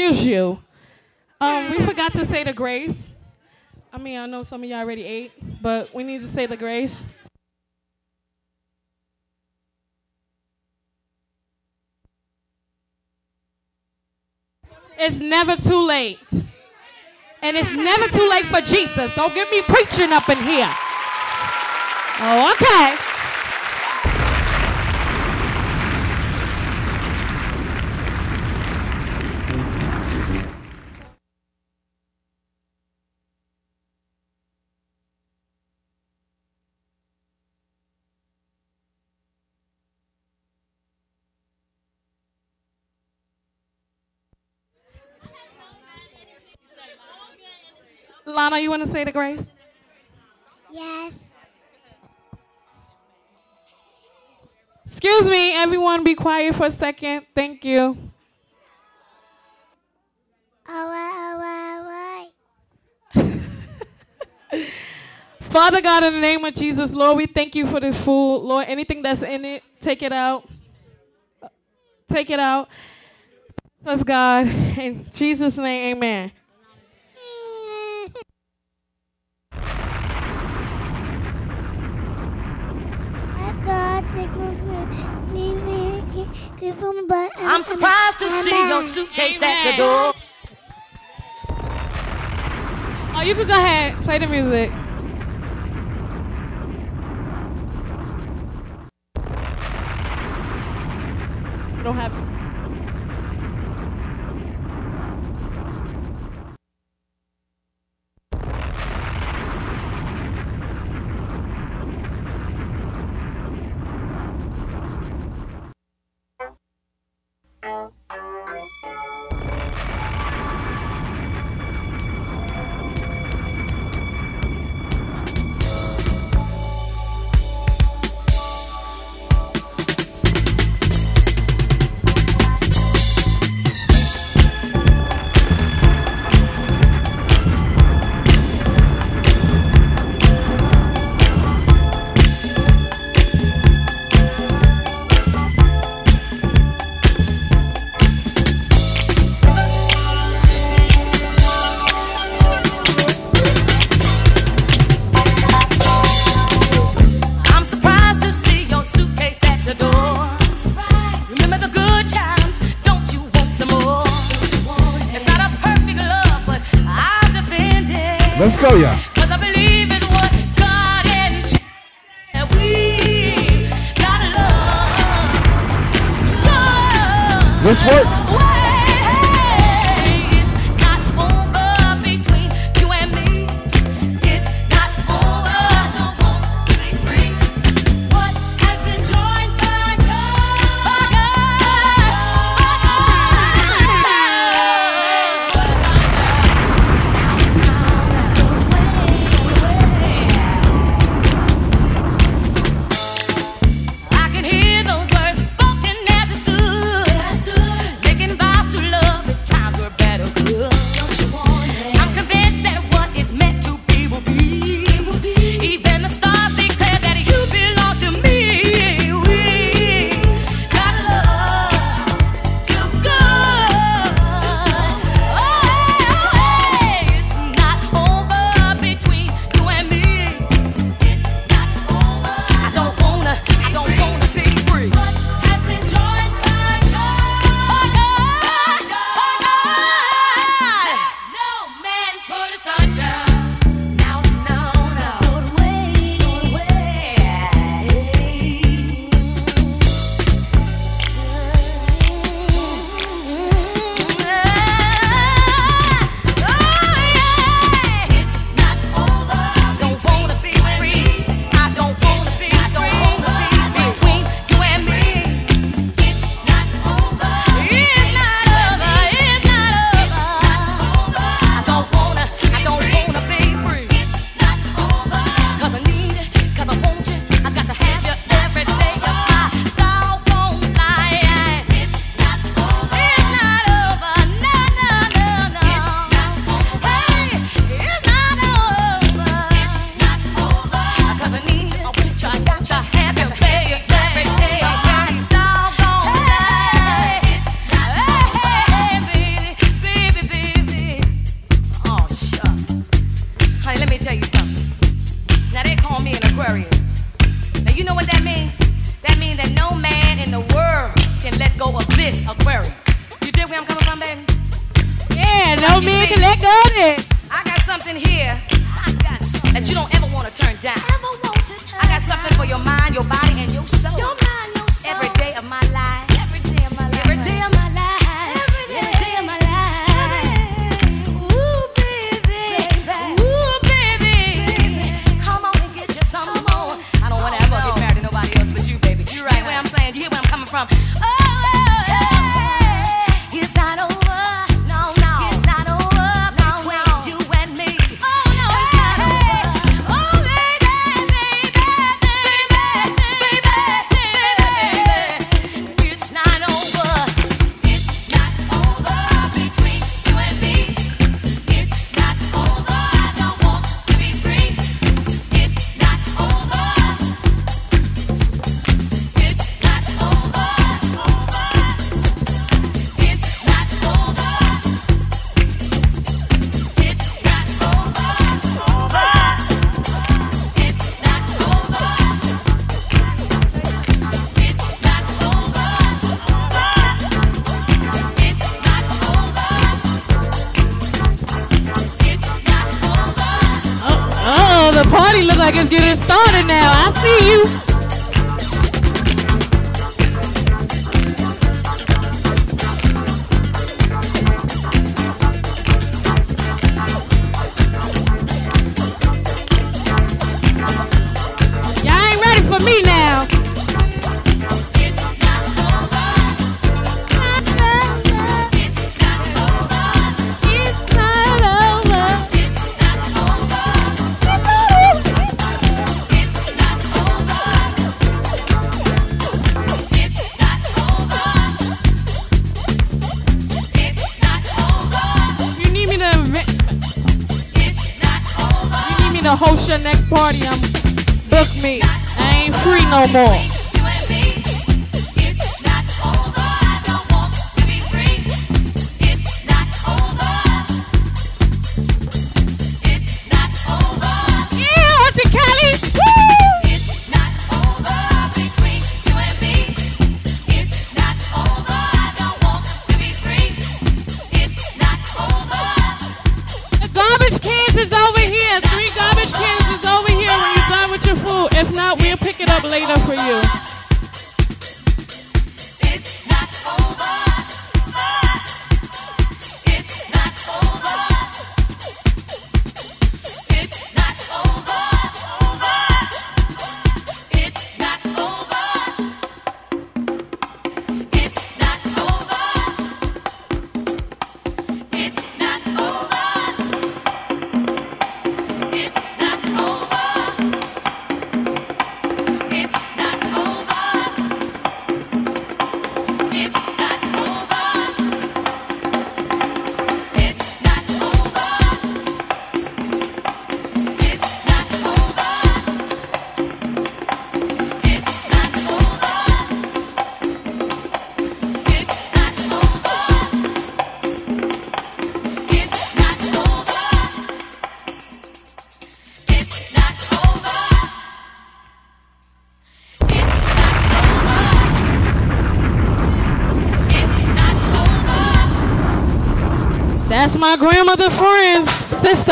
Excuse you. Um, we forgot to say the grace. I mean, I know some of y'all already ate, but we need to say the grace. It's never too late. And it's never too late for Jesus. Don't get me preaching up in here. Oh, okay. Lana, you want to say the grace? Yes. Excuse me, everyone, be quiet for a second. Thank you. Father God, in the name of Jesus, Lord, we thank you for this food. Lord, anything that's in it, take it out. Take it out. Us, God. In Jesus' name, amen. I'm surprised to see your suitcase at the door. Oh, you could go ahead. Play the music. You don't have This worked. More.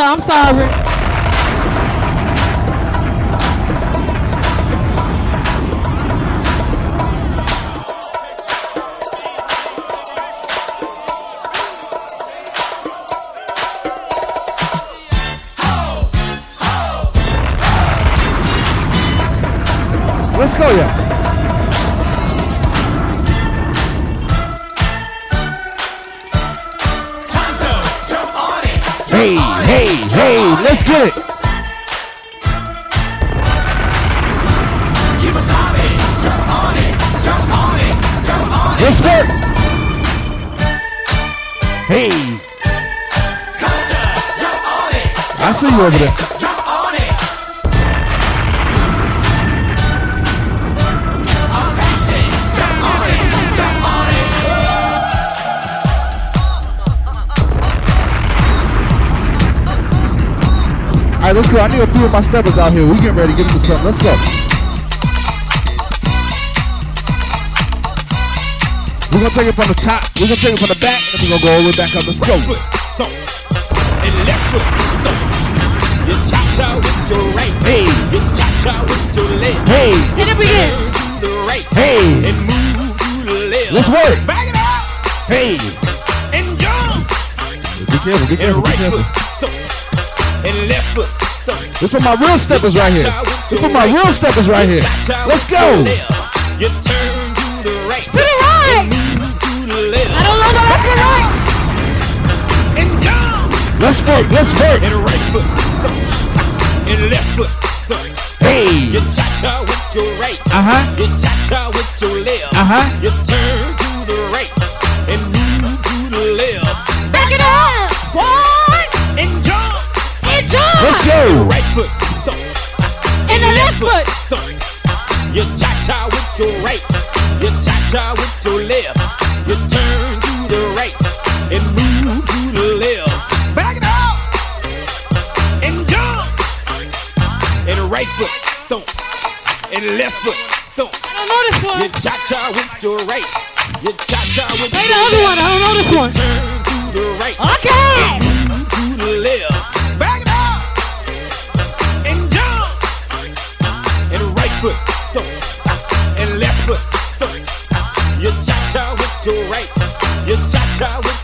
I'm sorry. My steppers out here. We getting ready to get into something. Let's go. We're gonna take it from the top. We're gonna take it from the back, and we're gonna go all the way back up. Let's go. foot stomp and left foot stomp. You cha cha with your right, Hey, you cha cha with your left. hey, Hit it again. Turn to the right hey. and move to the left. Let's work. Back it up Hey. and jump. Be careful. Be And careful. Be right foot stomp and left foot stomp. This for my real steppers right here. This for my real steppers right here. Let's go. You turn to the right. To the right. To the left. I don't know the rest of the right. And jump. Let's work. Let's work. And right foot stomp and left foot stomp. Hey. You cha cha with your right. Uh huh. You cha cha with your left. Uh huh. You turn to the right and go. Right foot stomp. And the left foot. stomp. You cha cha with your right. You cha cha with your left. You turn to the right and move to the left. Back it up. And jump. And right foot stomp. And left foot stomp. I don't know this one. You cha cha with your right. You cha cha with Play your the other left. one. I don't know this one. Turn to the right. Okay. Try with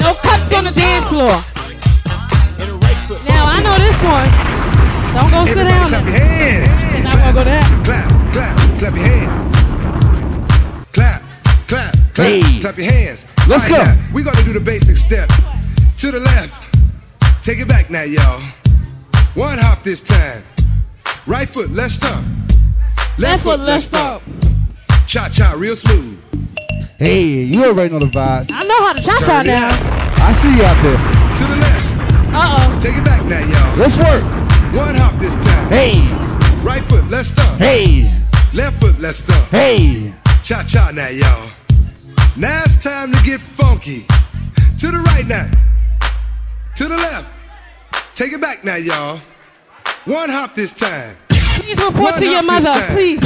No cuts on the dance floor. and right foot. Now, I know this one. Don't go sit down. clap your hands. Not gonna go there. Clap, clap, clap your hands. Clap, clap, clap, Hey. clap your hands. Let's All right, go. now, we're gonna do the basic step. To the left. Take it back now, y'all. One hop this time. Right foot, let's stomp. Left foot, let's stop. Cha cha, real smooth. Hey, you already know the vibes. I know how to cha-cha now. out. I see you out there. To the left. Uh-oh. Take it back now, y'all. Let's work. One hop this time. Hey, Right foot, let's stomp. hey, Left foot, let's stomp. hey. Cha cha now, y'all. Now it's time to get funky. To the right now. To the left. Take it back now, y'all. One hop this time. Please report One to your hop mother, please.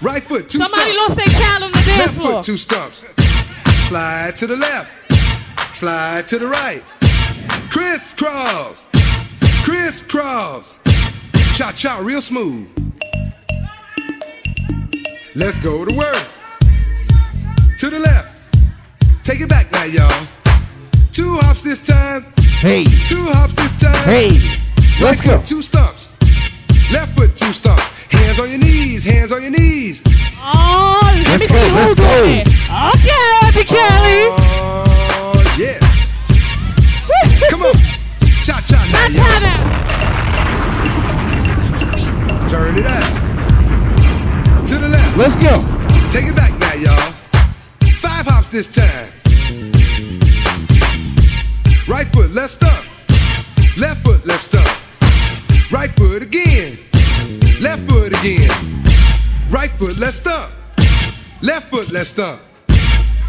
Right foot, two Somebody stumps. lost their child on the dance Left floor. foot, two stumps. Slide to the left. Slide to the right. Crisscross. Crisscross. Cha cha, real smooth. Let's go to work. To the left. Take it back now, y'all. Two hops this time. Hey, Two hops this time. hey. Let's Right go. foot, two stumps. Left foot, two stumps. Hands on your knees. Hands on your knees. Oh, let me Let's see go, who's let's doing it. Okay, Auntie Kelly. Oh, yeah. Come on. Cha cha now. Cha-cha now. Turn it out. To the left. Let's go. Take it back now, y'all. Five hops this time. Right foot, let's stomp. Left foot, let's stomp. Right foot again. Left foot again. Right foot, let's stomp. Left foot, let's stomp.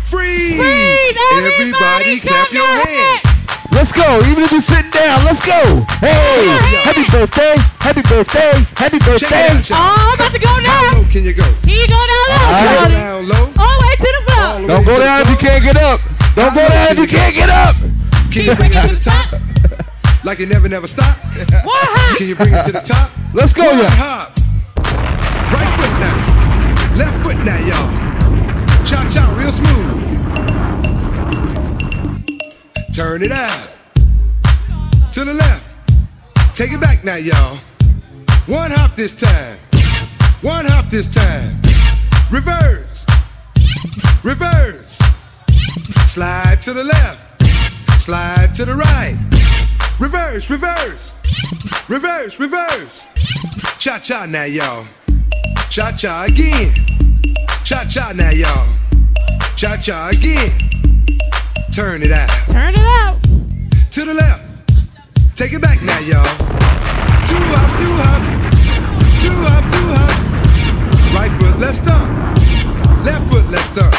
Freeze! Freeze! Everybody clap clap your your hands. Let's go. Even if you're sitting down, let's go. Hey, happy birthday. Happy birthday. Happy birthday. out. Oh, I'm about to go How down. low can you go? Here you go down low, All right. Go down low. All the way to the All the Don't go down if you can't get up. Don't go down if you can't get up. Can you bring it to the top? Like it never, never stop? One. Can you bring it to the top? Let's go, One yeah. hop. Right foot now. Left foot now, y'all. Cha cha, real smooth. Turn it out. To the left. Take it back now, y'all. One hop this time. One hop this time. Reverse. Reverse. Slide to the left. Slide to the right. Reverse, reverse. Reverse, reverse. Cha cha now, y'all. Cha cha again. Cha cha now, y'all. Cha cha again. Turn it out. Turn it out. To the left. Take it back now, y'all. Two hops, two hops. Two hops, two hops. Right foot, let's stomp. Left foot, let's stomp.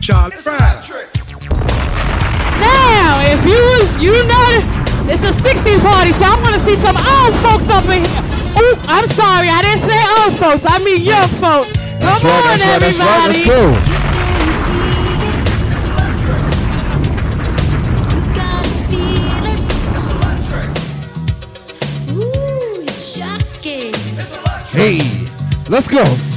Charlie Fry now. If you was, you know, it's a 60s party, so I want to see some old folks up in here. Ooh, I'm sorry, I didn't say old folks. I mean young folks. Come that's on, right, that's everybody. Right, that's right, that's cool. Hey, let's go.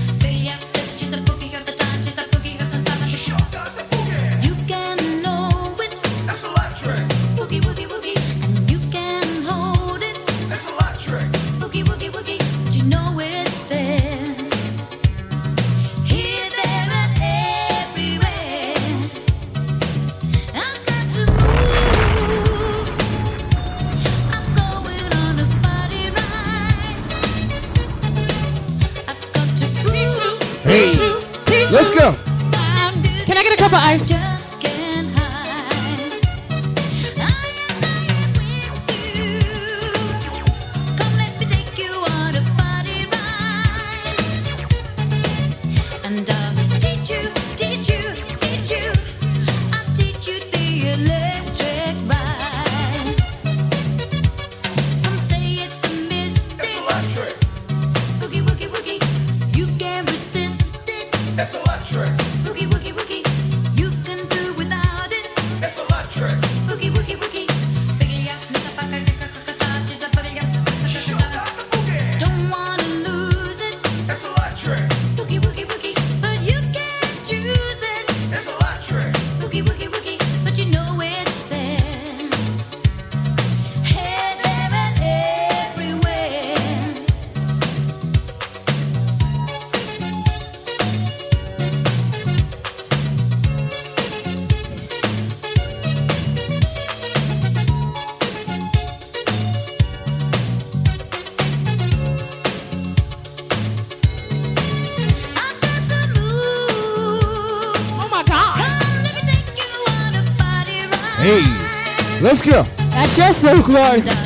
That's just so road.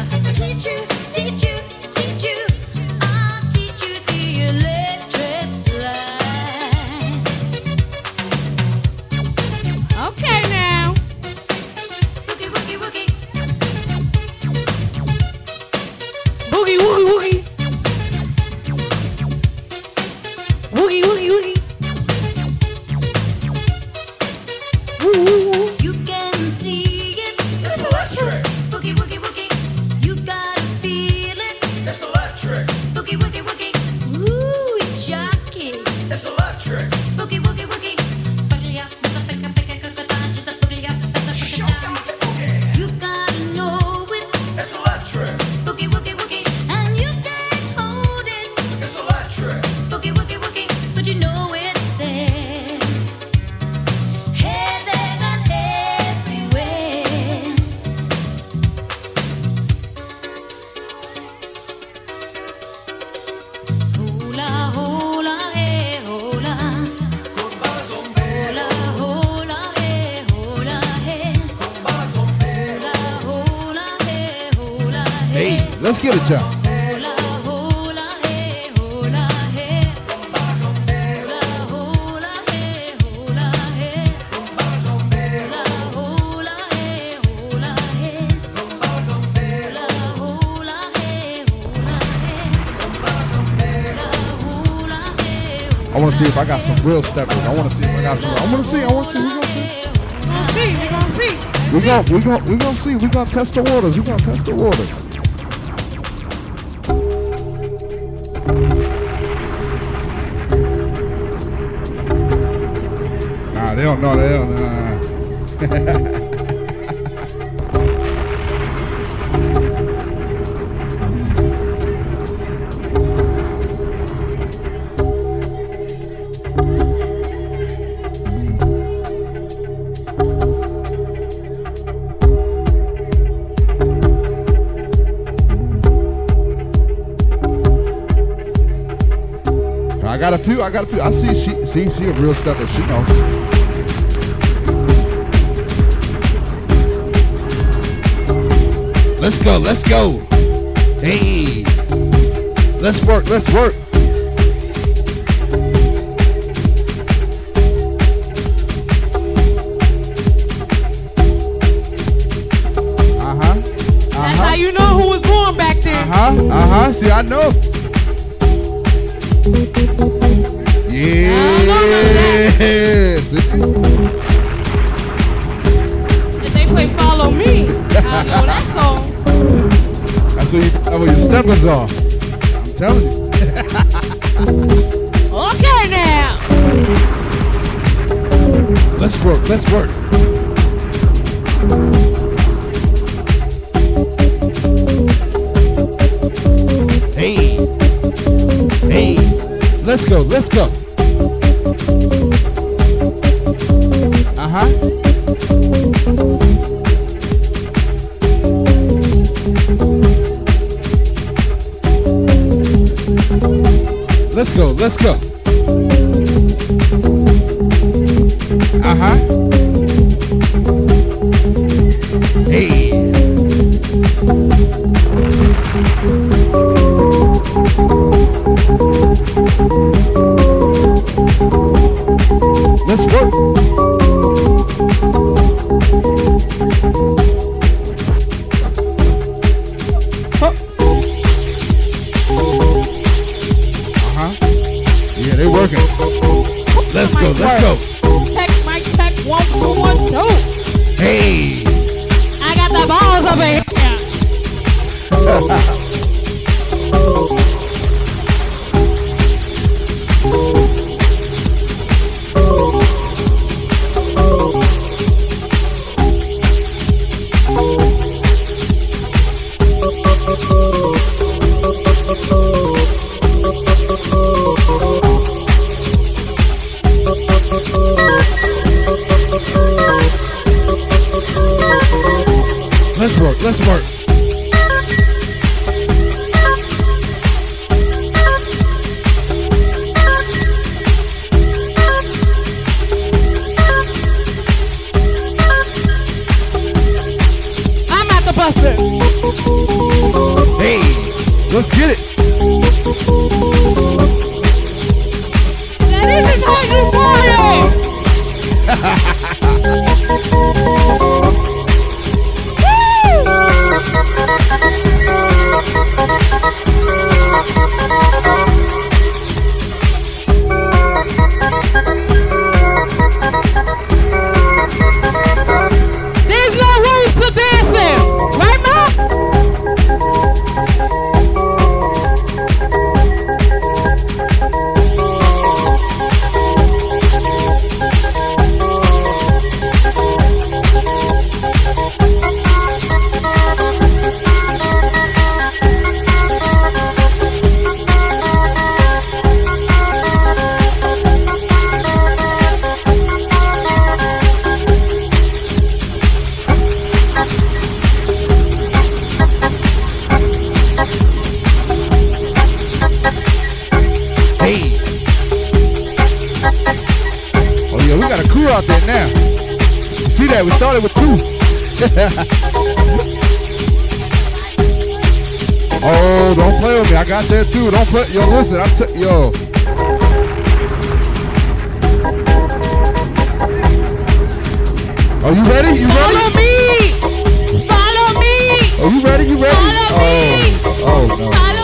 real steppers. I want to see if I got some. I want to see. I want to see. We gonna see. We gonna see. We gonna see. We gonna we gonna see. We gonna test the waters. We gonna test the waters. Nah, they don't know. They don't know. Uh, few. I got a few. I see she see she a real stepper. She know. Let's go. Let's go. Hey. Let's work. Let's work. Uh huh. Uh huh. That's uh-huh. how you know who was born back then. Uh huh. Uh huh. See, I know. Yes. Did they play Follow Me, I know that song. That's what, you, that's what your steppers are. I'm telling you. okay now. Let's work, let's work. Hey, hey, let's go, let's go. Let's go. there too. Don't put yo listen, I yo. Are you ready? You ready? Follow me! Follow me! Are you ready? You ready? Follow oh, me! Oh, oh no. Follow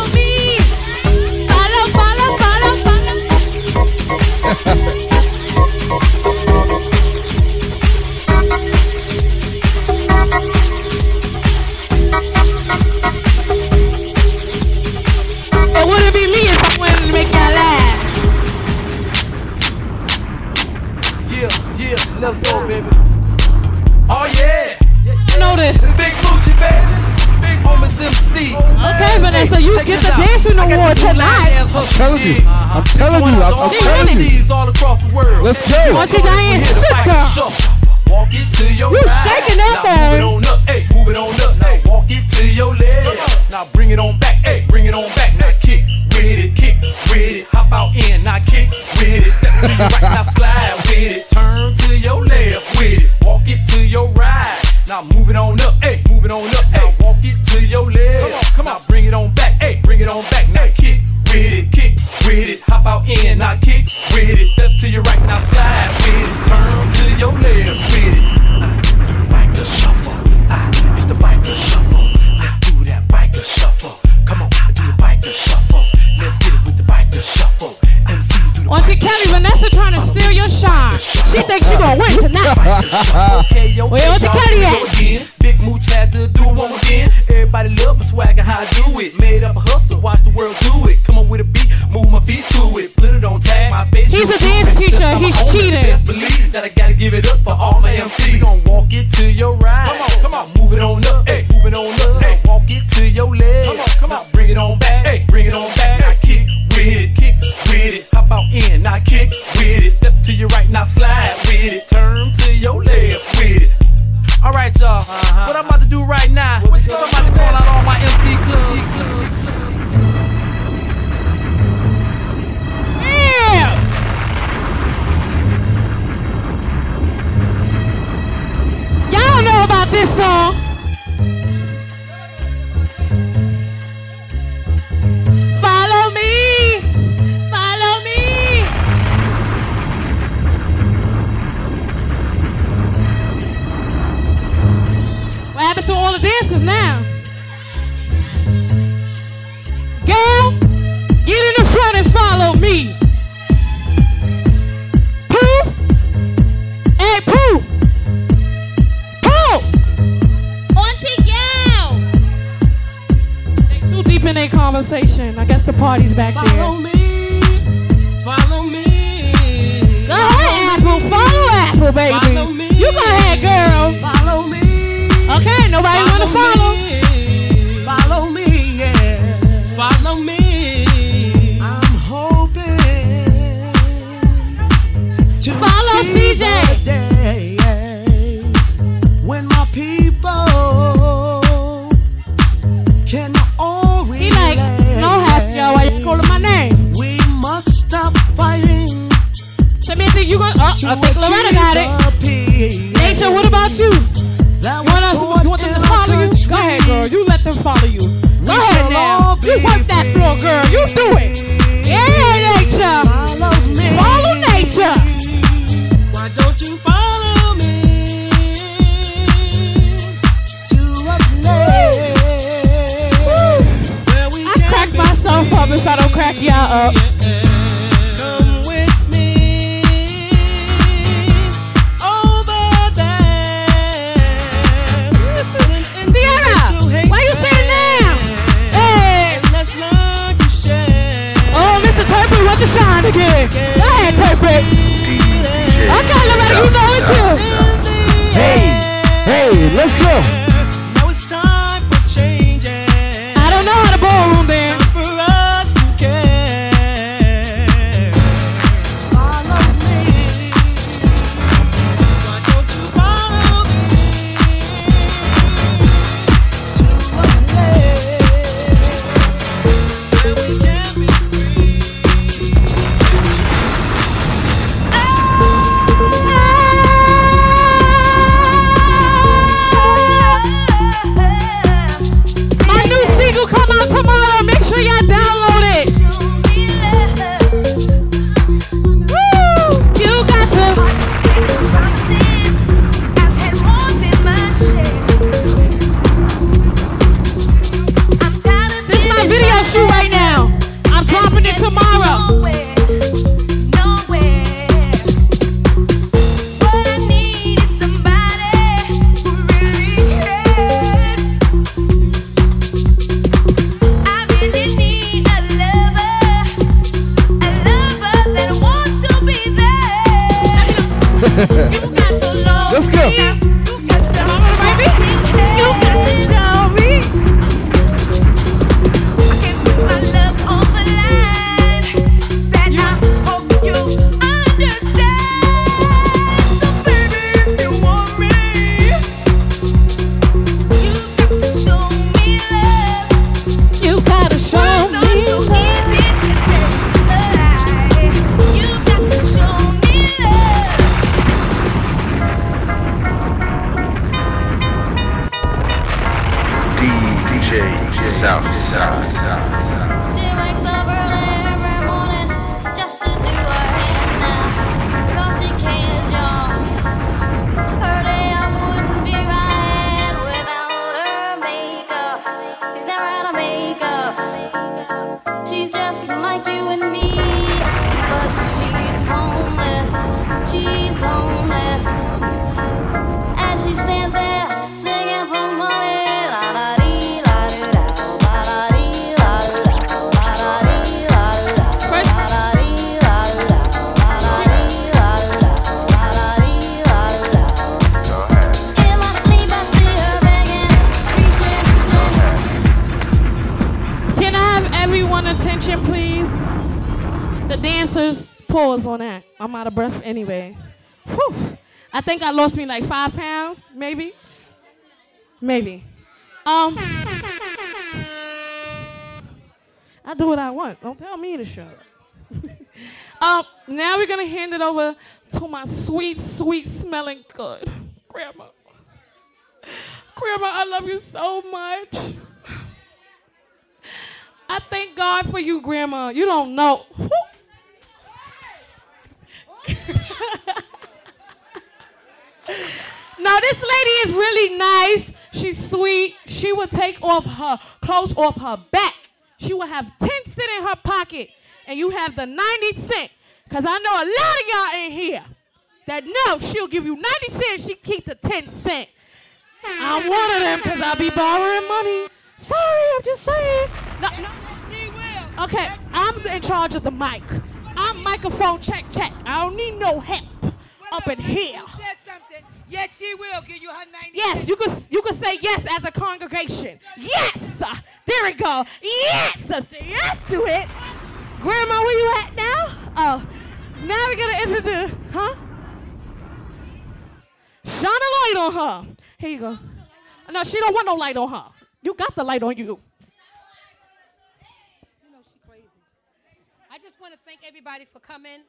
nobody follow gonna follow. Me. Follow me, yeah. Follow me. I'm hoping to follow see The day when my people can all relate. He like, no y'all. Why you calling my name? You I uh, uh, think Loretta got it. Nature, what about you? them follow you. Go ahead now. You Work that floor, girl. You do it. Yeah, nature. Follow me. Follow nature. Why don't you follow me to a place Woo. Woo. I crack myself up if I don't crack y'all up. shine again. Know it too. Hey, hey, let's go. Hours on that. I'm out of breath anyway. Whew. I think I lost me like five pounds, maybe. Maybe. Um, I do what I want. Don't tell me to shut up. um, now we're gonna hand it over to my sweet, sweet smelling good grandma. Grandma, I love you so much. I thank God for you, Grandma. You don't know. Now, this lady is really nice. She's sweet. She would take off her clothes off her back. She would have 10 cent in her pocket, and you have the 90 cent. Because I know a lot of y'all in here that know she'll give you 90 cents, she keep the 10 cent. I'm one of them because I be borrowing money. Sorry, I'm just saying. No, no. Okay, I'm in charge of the mic. I'm microphone check check. I don't need no help up in here. Yes, she will give you her 90 Yes, you could you could say yes as a congregation. Yes, there we go. Yes, say yes to it. Grandma, where you at now? Oh, now we're gonna introduce, huh? Shine a light on her. Here you go. No, she don't want no light on her. You got the light on you. You know she crazy. I just want to thank everybody for coming.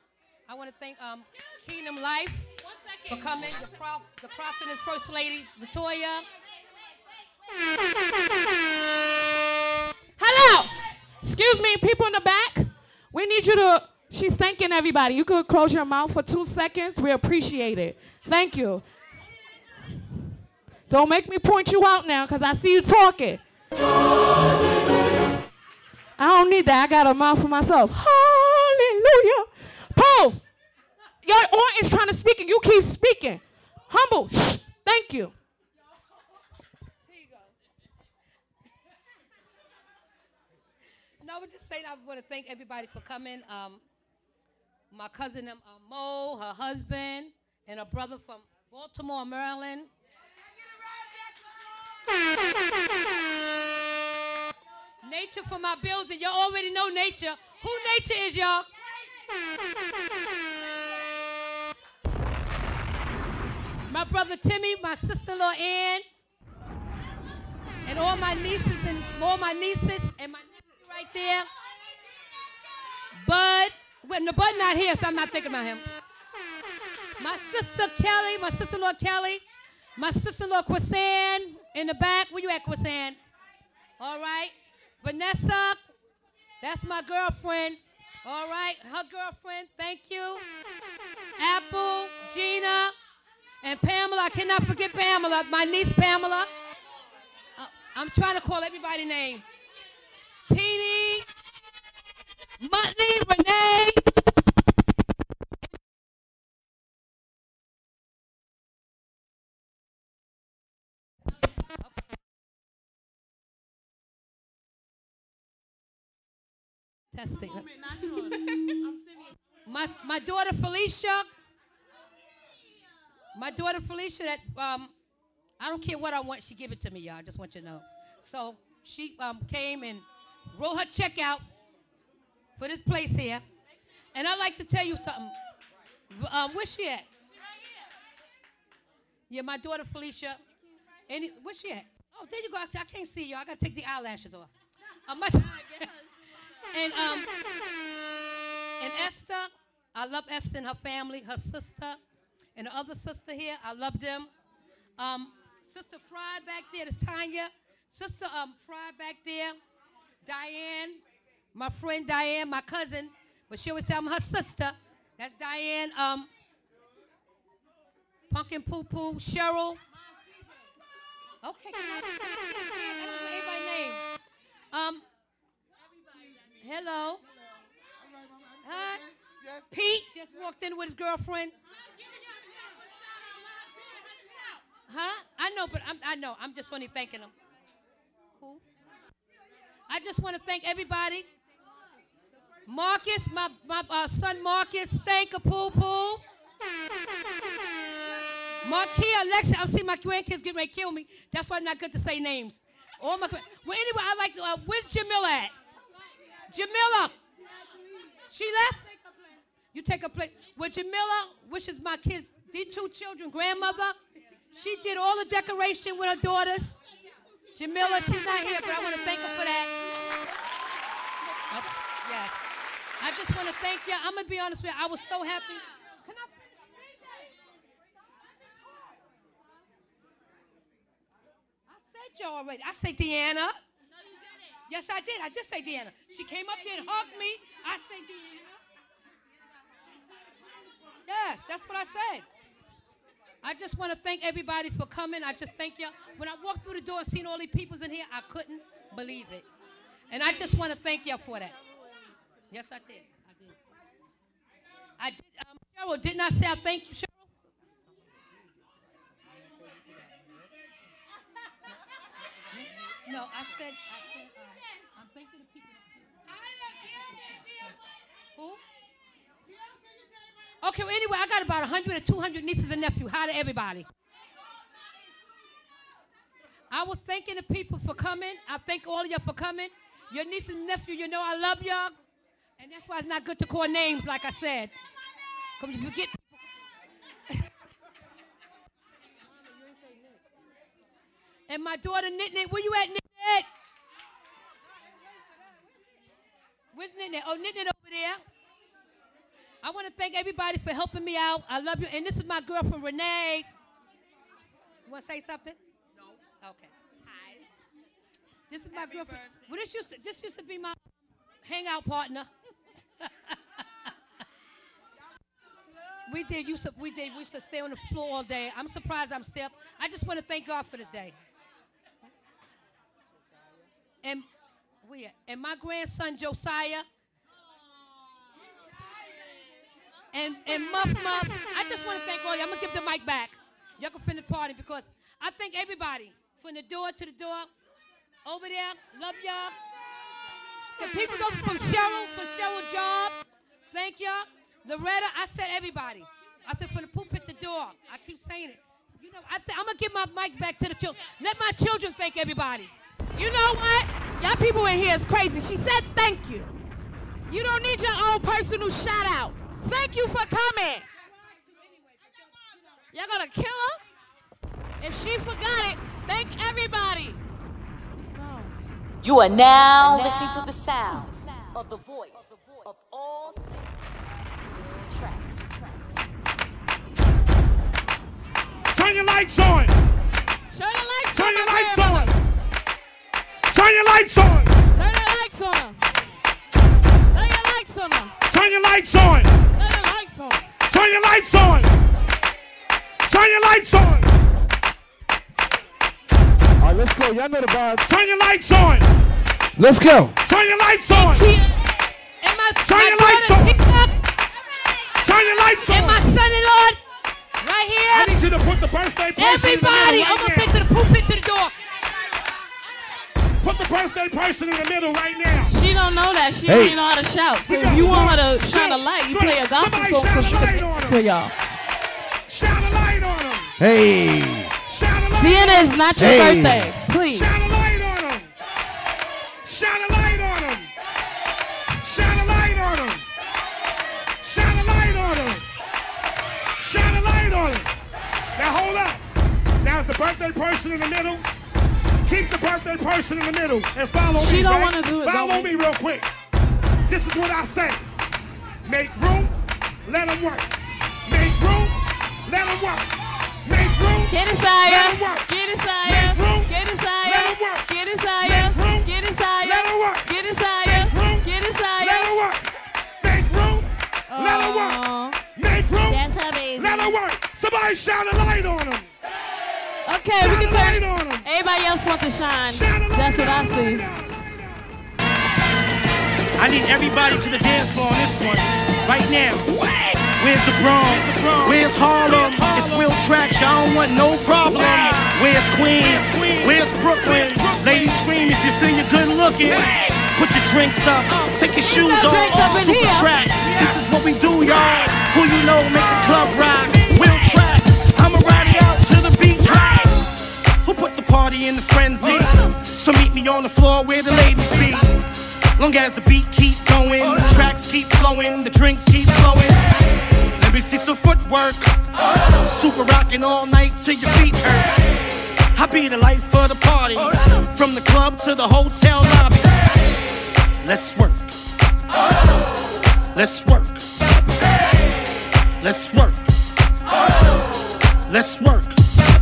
I want to thank um, Kingdom Life for coming. The, the prophet is First Lady Latoya. Hello. Excuse me, people in the back. We need you to. She's thanking everybody. You could close your mouth for two seconds. We appreciate it. Thank you. Don't make me point you out now, cause I see you talking. I don't need that. I got a mouth for myself. Hallelujah. Paul, your aunt is trying to speak and you keep speaking. Humble. Shh. Thank you. No, I was just saying I want to thank everybody for coming. Um, my cousin um, uh, Mo, her husband, and her brother from Baltimore, Maryland. Nature for my building. Y'all already know nature. Who nature is, y'all? My brother Timmy, my sister-in-law Ann, and all my nieces and all my nieces and my nephew right there. Bud, when the Bud not here, so I'm not thinking about him. My sister Kelly, my sister-in-law Kelly, my sister-in-law Kwasan in the back. Where you at, Kwasan? All right. Vanessa, that's my girlfriend. All right, her girlfriend. Thank you. Apple, Gina, and Pamela. I cannot forget Pamela. My niece Pamela. Uh, I'm trying to call everybody name. Teeny, Mutney, Renee. Testing. My my daughter Felicia. My daughter Felicia. That um, I don't care what I want. She give it to me, y'all. I just want you to know. So she um came and wrote her check out for this place here. And I'd like to tell you something. Um, where's she at? Yeah, my daughter Felicia. Any, where's she at? Oh, there you go. I, I can't see you. I gotta take the eyelashes off. Uh, my, and um, and Esther, I love Esther and her family, her sister, and the other sister here. I love them. Um, sister Fried back there, that's Tanya. Sister um, Fried back there, Diane, my friend Diane, my cousin, but she always say I'm her sister. That's Diane. Um, Pumpkin Poo Poo, Cheryl. Okay, come on. I can't say it. I don't know everybody's name. Hello. Pete just walked in with his girlfriend. Huh? I know, but I'm, I know. I'm just only thanking them. Who? I just want to thank everybody. Marcus, my, my uh, son Marcus, thank a poo poo. Marquia, Alexa, I see my grandkids getting ready to kill me. That's why it's not good to say names. All my, well, anyway, I like to, uh, where's Jamila at? Jamila. She left? You take a plate. Well, Jamila, which is my kids, these two children, grandmother, she did all the decoration with her daughters. Jamila, she's not here, but I want to thank her for that. Yes. I just want to thank you. I'm going to be honest with you. I was so happy. Can I I said you already. I said Deanna. Yes, I did. I did say Deanna. She came up there and hugged me. I said Deanna. Yes, that's what I said. I just want to thank everybody for coming. I just thank you. All When I walked through the door and seen all these peoples in here, I couldn't believe it. And I just want to thank you for that. Yes, I did. I did. I did. Um, Cheryl, didn't I say I thank you, Cheryl? No, I said, I said, uh, I'm thanking the people. Who? Okay, well, anyway, I got about 100 or 200 nieces and nephews. Hi to everybody. I was thanking the people for coming. I thank all of you for coming. Your nieces and nephews, you know I love y'all. And that's why it's not good to call names, like I said. If you forget. And my daughter Knit, where you at, Knit Knit? Where's? Oh, Knit over there. I want to thank everybody for helping me out. I love you. And this is my girlfriend, Renee. You want to say something? No. Okay. Hi. This is my girlfriend. Well, this used to, this used to be my hangout partner. we did. To, we did. We used to stay on the floor all day. I'm surprised I'm still. I just want to thank God for this day. And we and my grandson Josiah. And and Muff Muff. I just want to thank all you. I'm gonna give the mic back. Y'all can finish the party because I thank everybody from the door to the door. Over there, love y'all. The people go from Cheryl, from Cheryl Job. Thank y'all. Loretta, I said everybody. I said from the pulpit to the door. I keep saying it. You know, I I'm gonna give my mic back to the children. Let my children thank everybody. You know what? Y'all people in here is crazy. She said thank you. You don't need your own personal shout out. Thank you for coming. Y'all gonna kill her? If she forgot it, thank everybody. No. You are now listening to the sound of the voice of all singers. Tracks. Turn your lights on. Turn your lights Turn on. your lights grandmother. on. Turn your lights on. Turn your lights on. Turn your lights on. Turn your lights on. Turn your lights on. Turn your lights on. Turn your lights on. All right, let's go. Y'all know the vibes. Turn your lights on. Let's go. Turn your lights on. T- and my, Turn my your lights on. Tina, Turn your lights on. and my on. son-in-law right here. I need you to put the birthday person Everybody, in the middle I'm gonna right to the pulpit to the door. Now. Put the birthday person in the middle right now. She don't know that. She Hey. don't even know how to shout. So if you want her to shine a light, you play a gospel Somebody song so she a light can on to y'all. Shine a light on them. Hey. Shine a light Deanna on is not your Hey. birthday. Please. Shine a light on them. Shine a light on them. Shine a light on them. Shine a light on them. Shine a light on them. Now hold up. Now Now's the birthday person in the middle. Keep the birthday person in the middle and follow me. She don't wanna do it, Follow me real quick. This is what I say. Make room, let them work. Make room, let them work. Make room, Get let inside. 'em work. Get Make inside. room. Get Let 'em inside. work. Get Make inside. room. Get inside. Let 'em work. Get inside. Make room. Get Let inside. her work. Make room. Let her work. Make room. That's her baby. Let her work. Somebody shine a light on them. Okay, Shine we can light turn. on them. Everybody else want to shine. Shine That's what I see. I need everybody to the dance floor on this one. Right now. Where's the Bronx? Where's Harlem? It's real tracks, y'all don't want no problem. Where's Queens? Where's Brooklyn? Ladies scream if you feel you're good looking. Put your drinks up, uh, take your shoes no off. drinks Super here. tracks. This is what we do, y'all. Who you know make the club rock? Party in the frenzy? So meet me on the floor where the ladies be. Long as the beat keep going, the tracks keep flowing, the drinks keep flowing. Let me see some footwork. Super rocking all night till your feet hurts. I be the life of the party, from the club to the hotel lobby. Let's work. Let's work. Let's work. Let's work.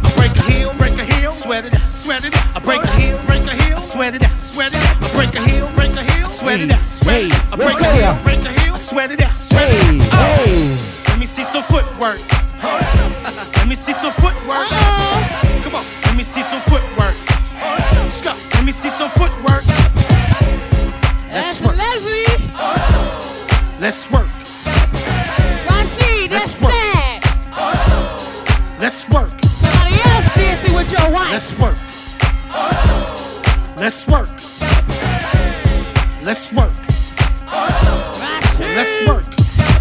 I break a heel, break a heel, sweat it out, sweat it out. I break a heel, break a heel, sweat it out, sweat it out. I break a heel, break a heel, sweat it out, sweat it out. I break a heel, break a heel, sweat it out, sweat it out. Oh. Let me see some footwork. Let me see some footwork. Come on, let me see some footwork. Let's go. Let me see some footwork. Let's work. Leslie. Let's work. Rashid, that's Let's work. sad. Let's work. Somebody else dancing with your wife. Let's work. Let's work. Let's work. Let's work.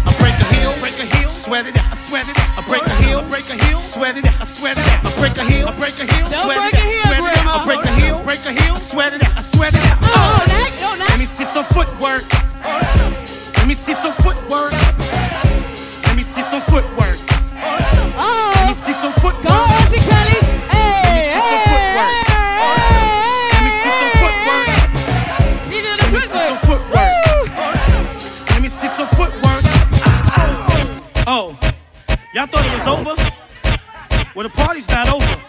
I break a heel, break a heel, sweat it out, I sweat it out. I break a heel, break a heel, sweat it out, I sweat it out. I break a heel, break a heel, sweat it out, sweat it out. I break a heel, break a heel, sweat it out, I sweat it out. Oh, uh. that. Let me see some footwork. Let me see some footwork. Let me see some footwork. Let Oh, me see some footwork. Over? Well, the party's not over.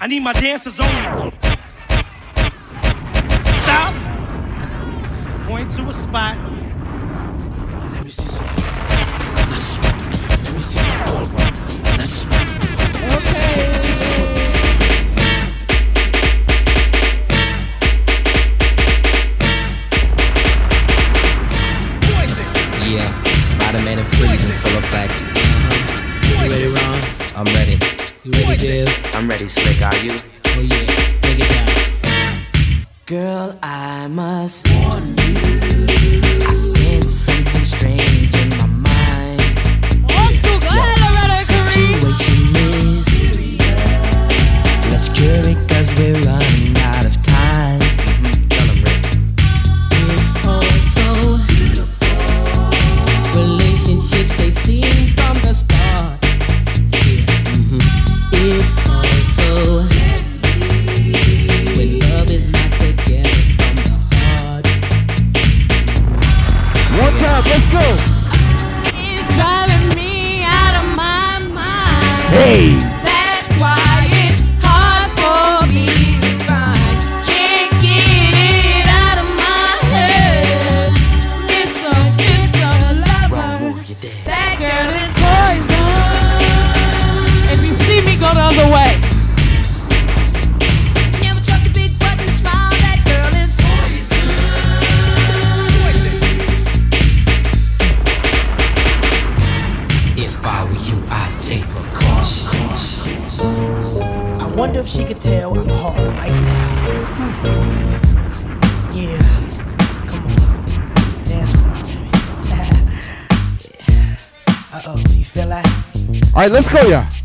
I need my dancers only. Stop. Point to a spot. Let me see some. Let's swing. Let me see some. Let's swing. Yeah, Spider-Man and Freeze in full effect. You ready, Dave? I'm ready, Slick. Are you? Oh yeah, break it down. Girl, I must warn you. I sense something strange in my mind. Old school. Go ahead, Loretta Kareem. Situation is. Let's cure it cause we're running out of All right, let's go, y'all.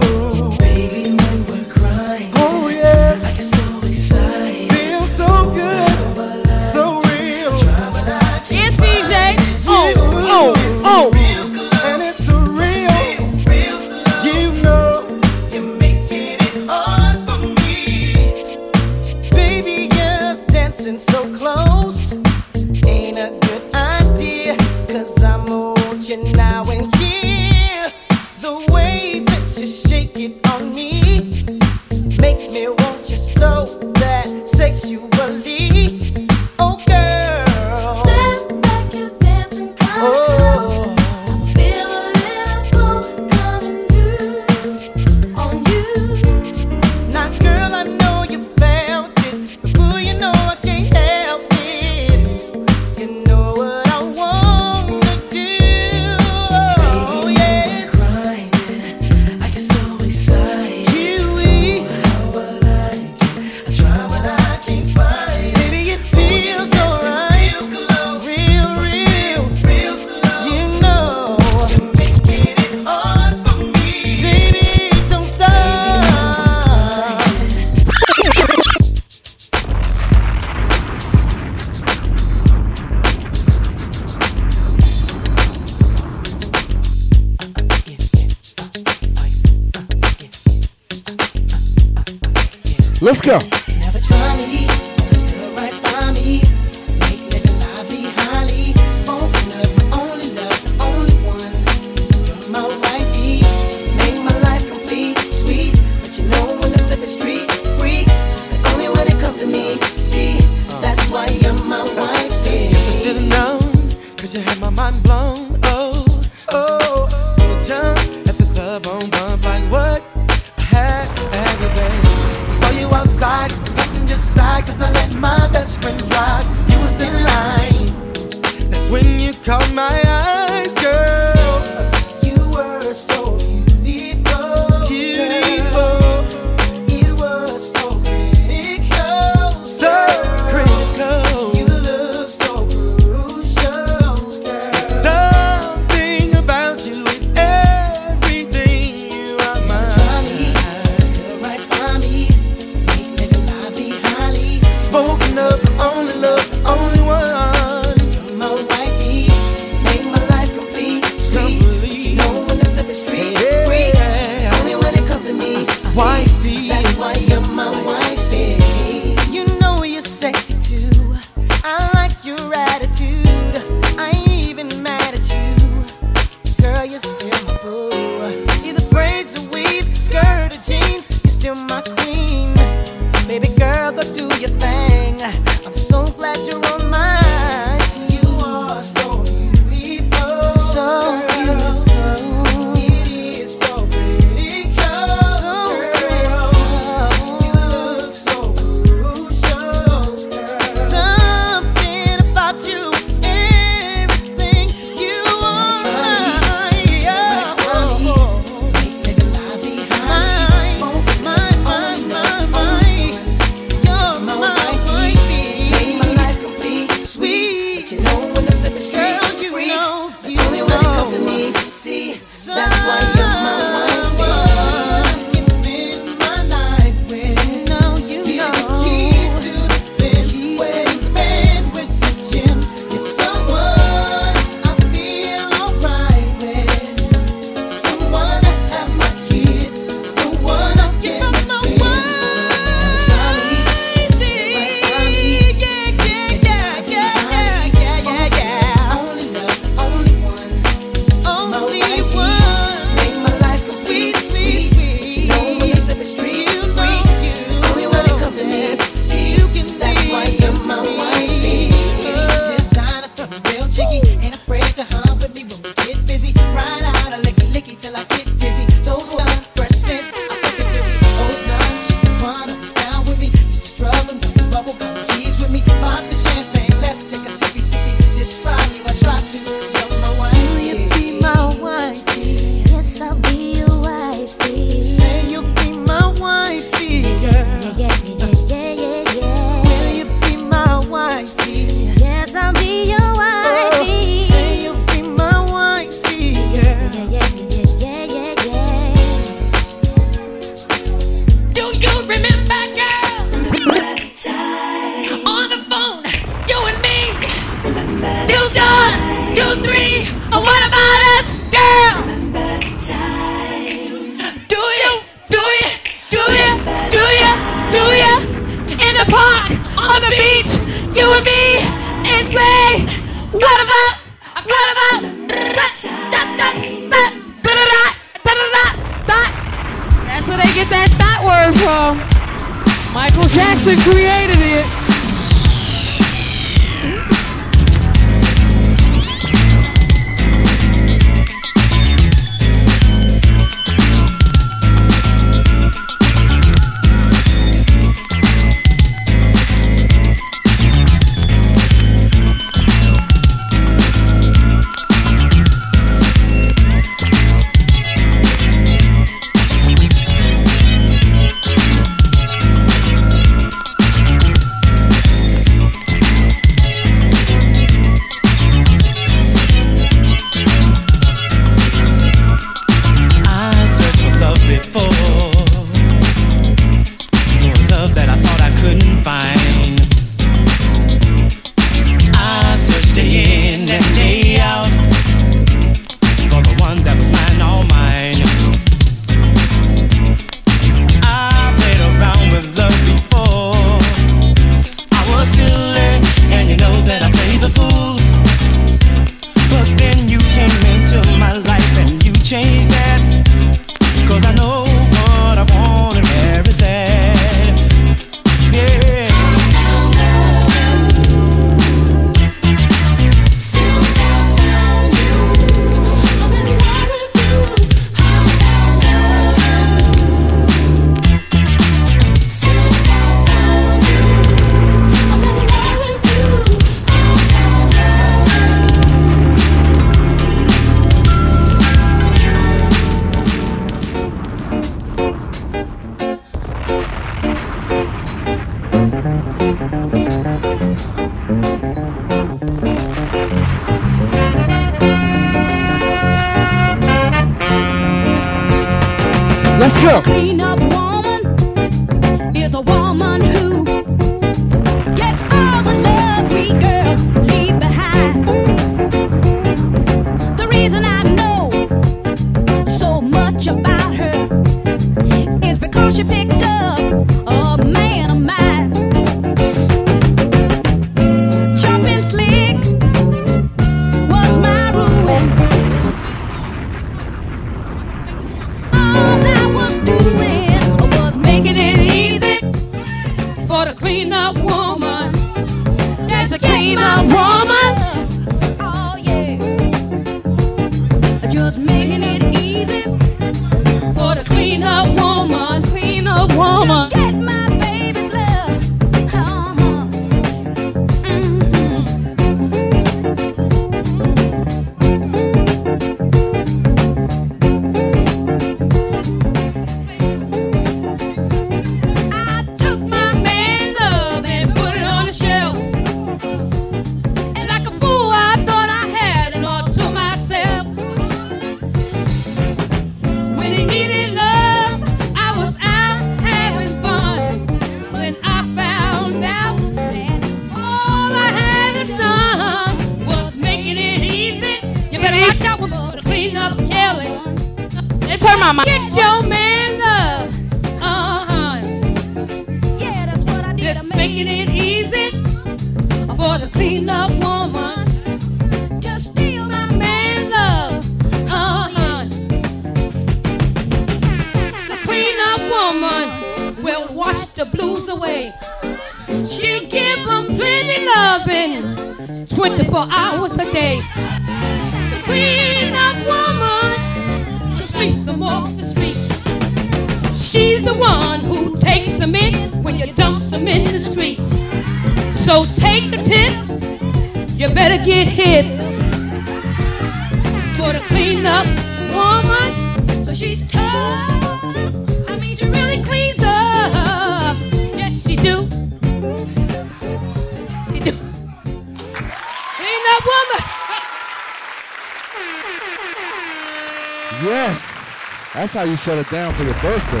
shut it down for your birthday.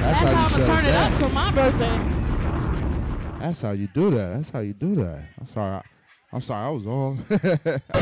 That's, That's how, how I'm gonna turn it, it up for my birthday. That's how you do that. That's how you do that. I'm sorry. I, am sorry. I was all.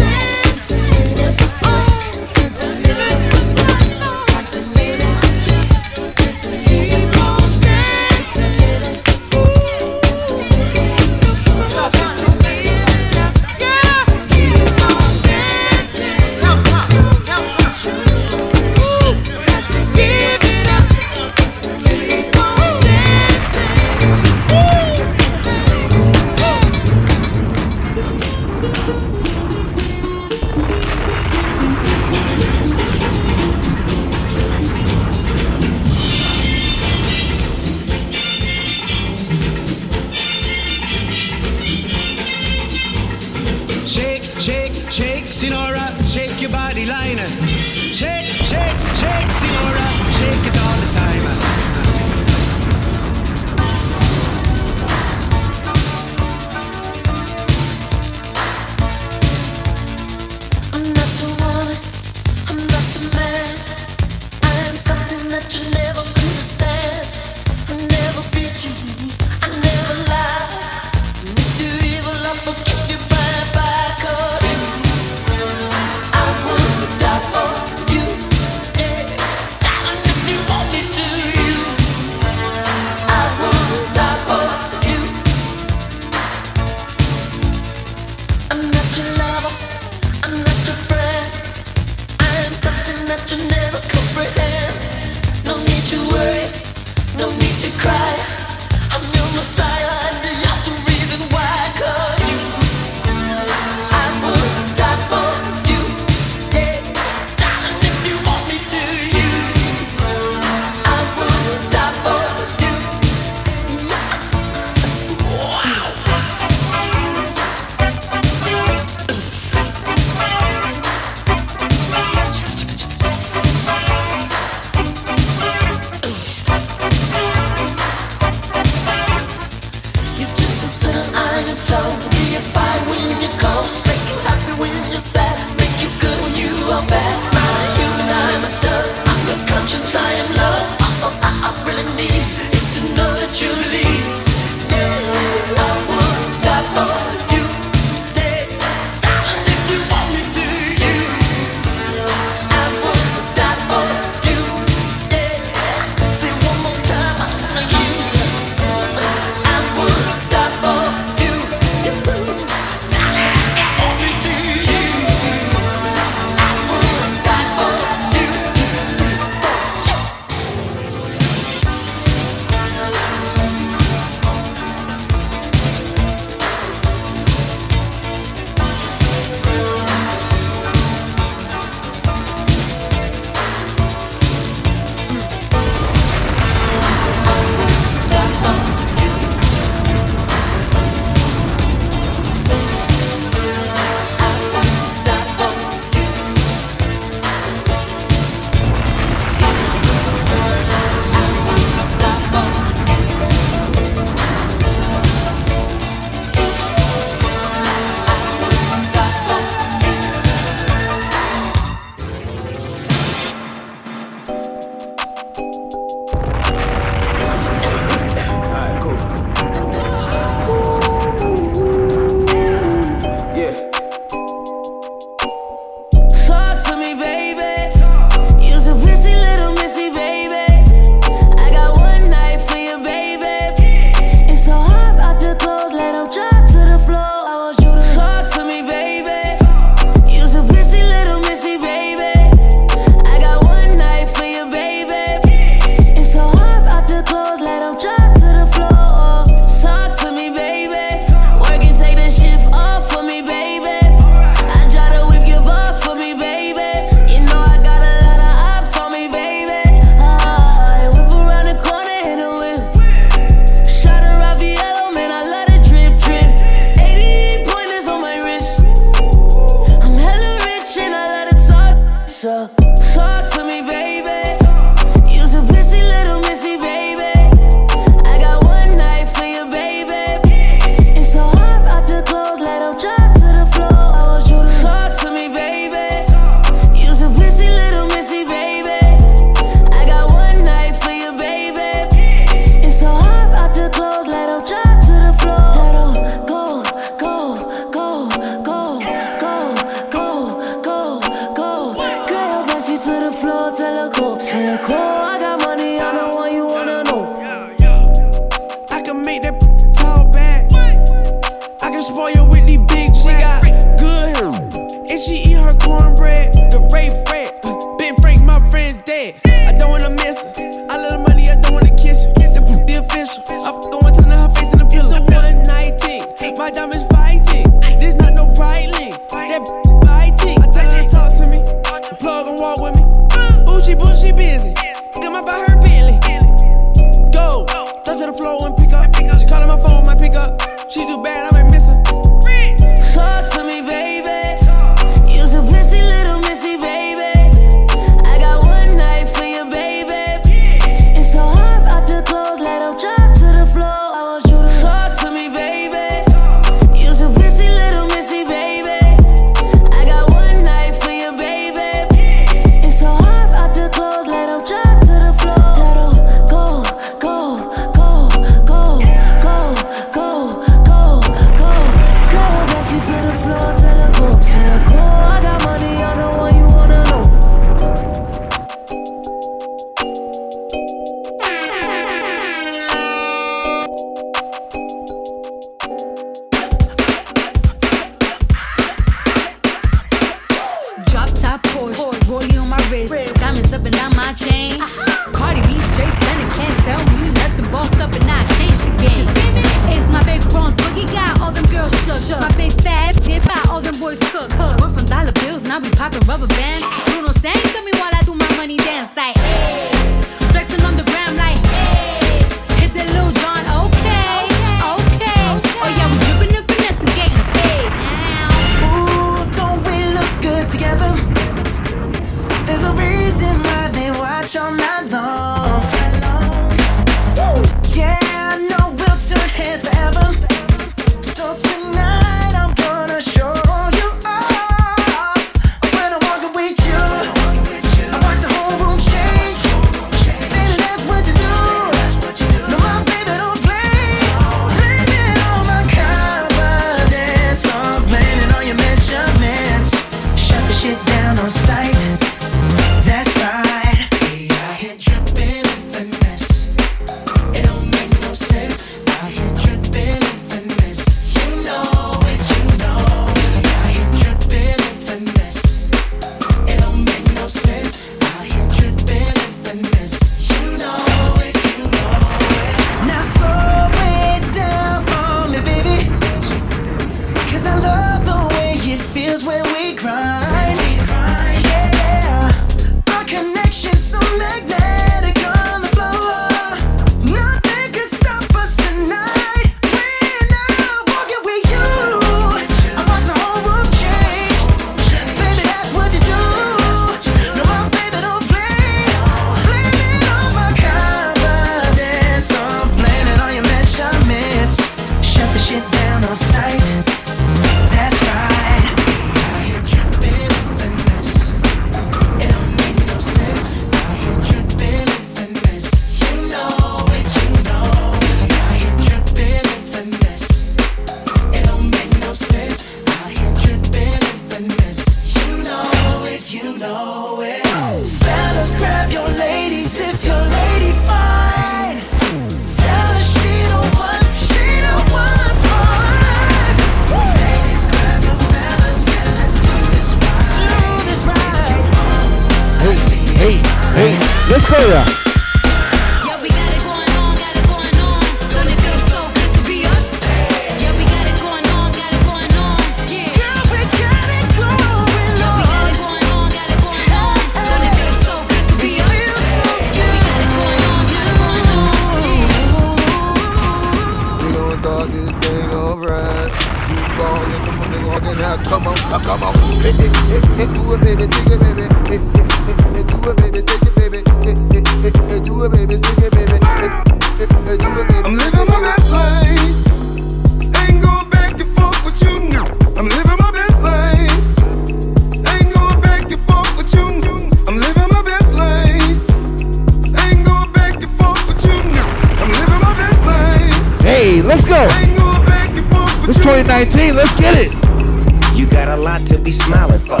lot to be smiling for.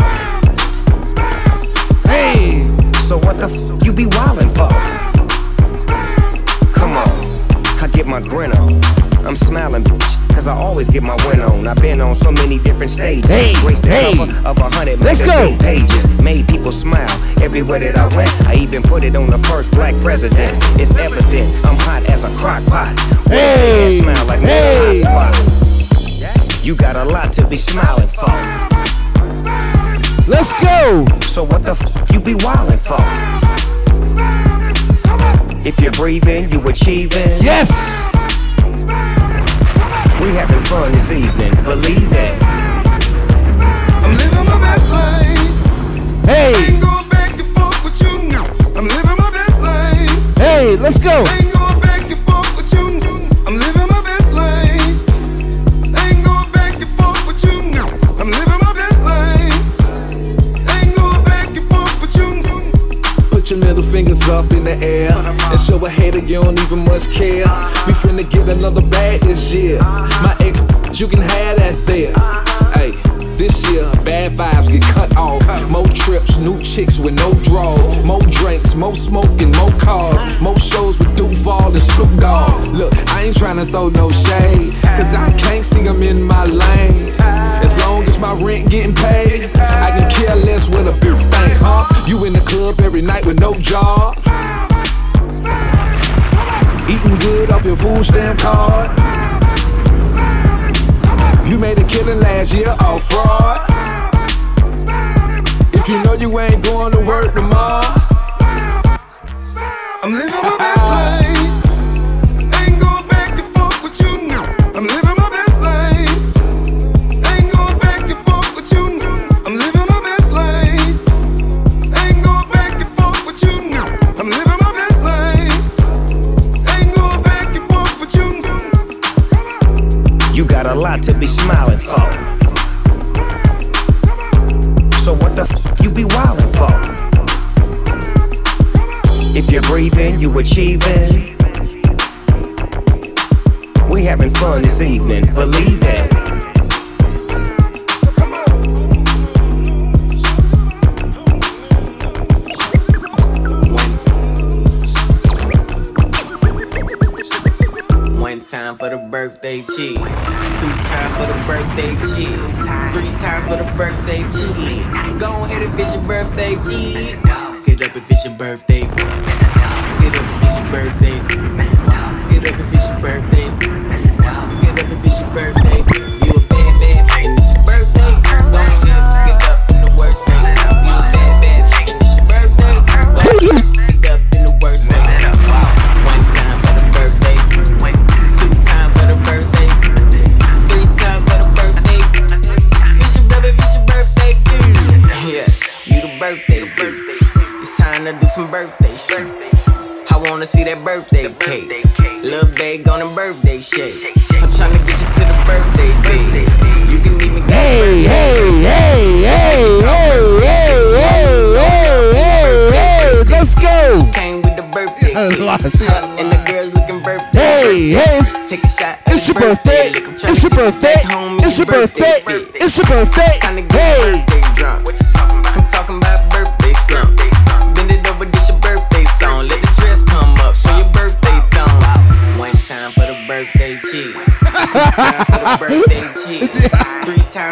Hey, so what the f you be wildin' for? Come on, I get my grin on. I'm smiling, bitch, cause I always get my win on. I've been on so many different stages. Hey, Graced the hey. cover of a hundred magazine pages. Made people smile everywhere that I went. I even put it on the first black president. It's evident I'm hot as a crock pot. Hey, smile like hey. You got a lot to be smiling for. Let's go. So what the f you be wildin' for? If you're breathing, you achieving. Yes. We having fun this evening. Believe it. I'm living my best life. Hey. Hey, let's go. up in the air. And show a hater you don't even much care. We finna get another bag this year. My ex, you can have that there. This year, bad vibes get cut off. More trips, new chicks with no draws. More drinks, more smoking, more cars. More shows with Duval and Snoop Dogg. Look, I ain't trying to throw no shade. Cause I can't see them in my lane. As long as my rent getting paid, I can care less with a big thing, huh? You in the club every night with no job. Eating good off your food stamp card. You made a killing last year off fraud. If you know you ain't going to work tomorrow, I'm living my best life. be smiling.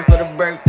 for the birthday.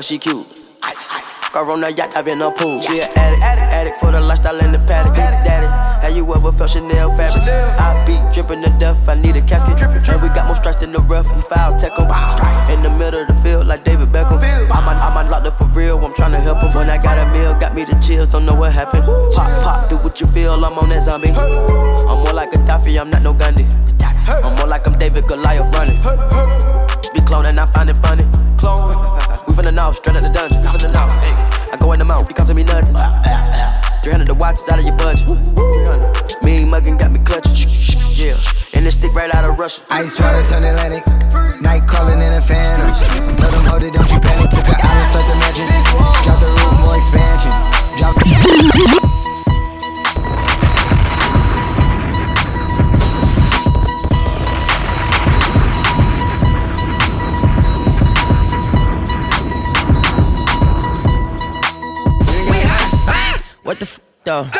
cause she cute. Ice, ice. Corona yacht, I've been a pool. She an addict, addict, addict for the lifestyle in the paddock. Big daddy, have you ever felt Chanel fabric? I be dripping to death, I need a casket. Drippin', drippin'. And we got more strikes in the rough, we foul tech em. In the middle of the field, like David Beckham. I'm on, I'm on locked for real, I'm trying to help him. When I got a meal, got me the chills, don't know what happened. Pop, pop, do what you feel, I'm on that zombie. I'm more like a Daffy, I'm not no Gandhi. I'm more like I'm David Goliath running. Be cloning, I find it funny. out of your budget. Muggin' got me clutching. Yeah, and stick right out of Russia. Ice water turn Atlantic. Night calling in a phantom. Tell them, hold it, don't you panic. Took an island, felt the mansion. Drop the roof, more expansion. Drop the. What the f though?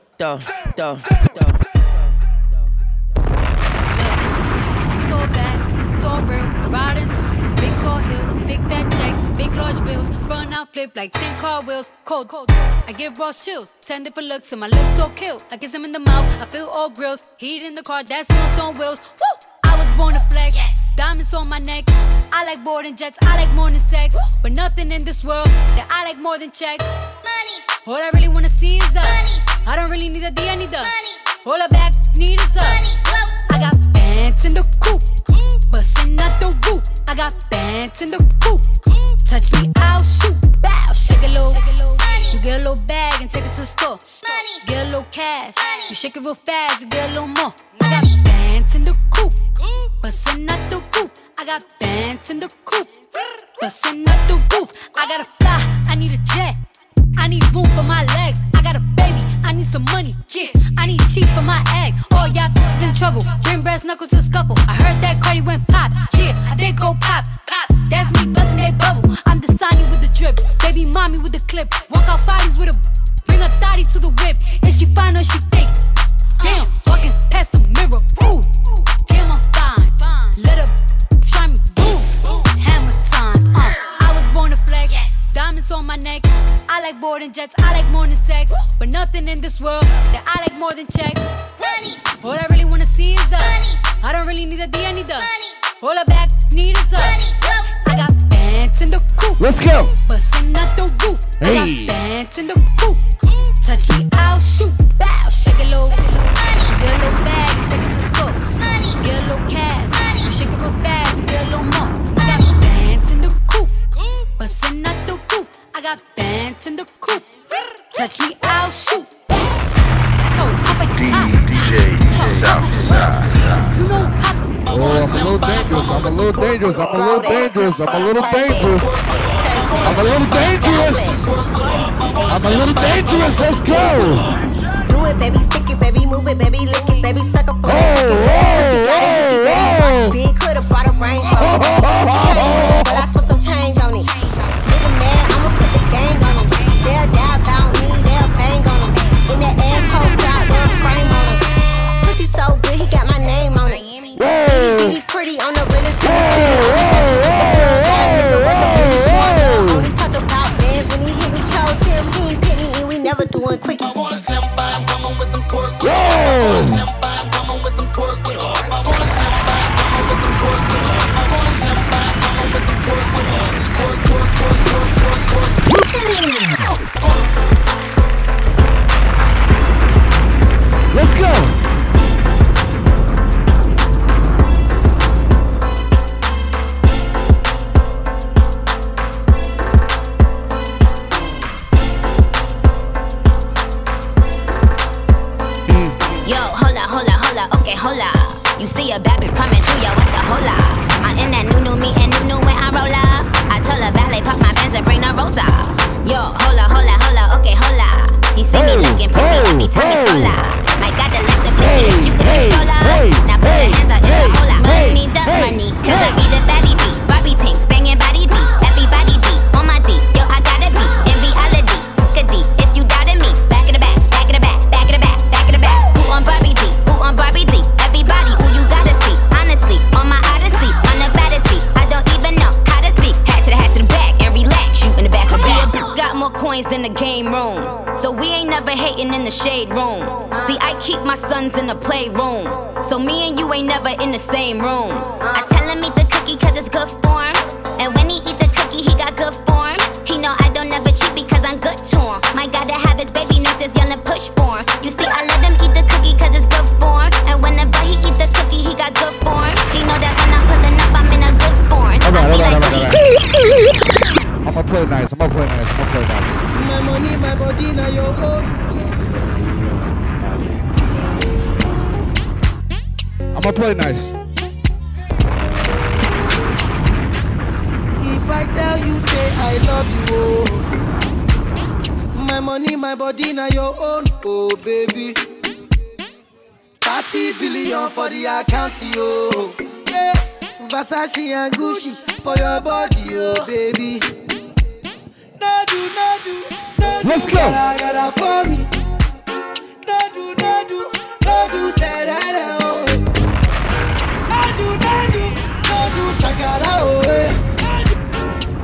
Though, though, though. It's all bad, it's all real. Riders, these big tall hills, big fat checks, big large bills. Run out, flip like 10 car wheels. Cold, cold. I give raw chills, 10 different looks, and my lips so kill. I kiss him in the mouth, I feel all grills. Heat in the car, that smells on wheels. Woo! I was born to flex. Yes. Diamonds on my neck. I like boarding jets, I like more than sex. But nothing in this world that I like more than checks. Money. All I really wanna see is the money. I don't really need a D, I need the. All I back need is the. I got bands in the coop, bustin' out the roof. I got bands in the coop. Touch me, I'll shoot. Bow, shake a little. You get a little bag and take it to the store. Get a little cash. You shake it real fast, you get a little more. I got bands in the coop, bustin' out the roof. I got bands in the coop, bustin' out the roof. I gotta fly, I need a jet. I need room for my legs. I got a baby, I need some money. Yeah, I need teeth for my egg. All y'all is in trouble. Bring brass knuckles to scuffle. I heard that Cardi went pop. Yeah, I did go pop. Pop. That's me busting that bubble. I'm the Sonny with the drip. Baby mommy with the clip. Walk out bodies with a. Bring a thotty to the whip. Is she fine or she thick? Damn, walking past the mirror. Ooh, damn, I'm fine. Let her Diamonds on my neck. I like boarding jets. I like more than sex. But nothing in this world that I like more than checks. Money. All I really wanna see is the money. I don't really need a D, I need the money. All I back need is the money. I got bands in the coop. Let's go. Bustin' out the roof. I Hey. got bands in the coop. Touch me, I'll shoot. Bow, shake it low. You get a little bag and take it to the store. Get a little cash. I got bands in the coop. Touch me, I'll shoot. Oh, pop it, pop. You know, pop. Oh, I'm a little dangerous. I'm a little dangerous. I'm a little dangerous. I'm a little dangerous. I'm a little dangerous. I'm a little dangerous. Let's go. Do it, baby, stick it, baby, move it, baby, lick it, baby, suck up on it, take it to that pussy, got it, hickey, baby, watch big, coulda brought a range rover. Change, but I Let's Scroll up. Now put. Money me skating in the shade room. See, I keep my sons in the playroom. So me and you ain't never in the same room. I tell him eat the cookie cause it's good form. And when he eat the cookie, he got good form. He know I don't never cheat because I'm good to him. My God, to have his baby nurses yelling push for him. You see, I let him eat the cookie cause it's good form. And whenever he eat the cookie, he got good form. He know that when I'm pulling up, I'm in a good form. All right, all right, all right, all right. I'm gonna play nice, I'm gonna play nice, I'm gonna play nice. My money, my body, now your own. I'm gonna play nice. If I tell you, say I love you, oh. My money, my body, now your own, oh baby. 30 billion for the account, yo. Yeah. Versace and Gucci for your body, oh baby. No do, no do, no. Let's go. Gotta, gotta for me. No do, no do, no do, say that, oh. Do, shakara, oh. eh.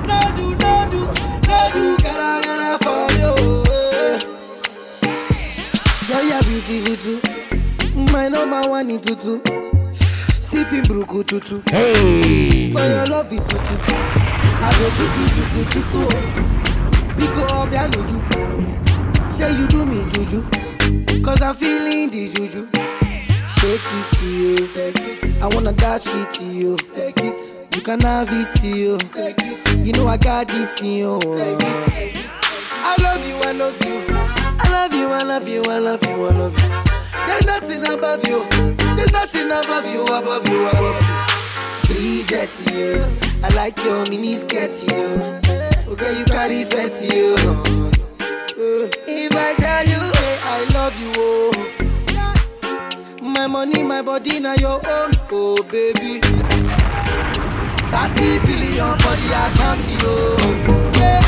No do, no do, no do, for me, oh. eh. Girl, you're beautiful. My number one in tutu. Sipping bruku tutu. Hey. For your love it tutu. I go chuku chuku chuku. Biko obiano juku. Say you do me juju. Cause I'm feeling the juju. Shake it to you. Take. I wanna dash it to you. Take. You can have it to you. Take. You know I got this in you. Take. I love you, I love you. I love you, I love you, I love you, I love you. There's nothing above you. There's nothing above you, above you, above you. Bridget, you. I like your mini skirt, you. Okay, you carry fancy, you. Uh, if I tell you, say I love you, oh. My money, my body, now your own, oh baby. 30 billion for the account, yo. Yeah.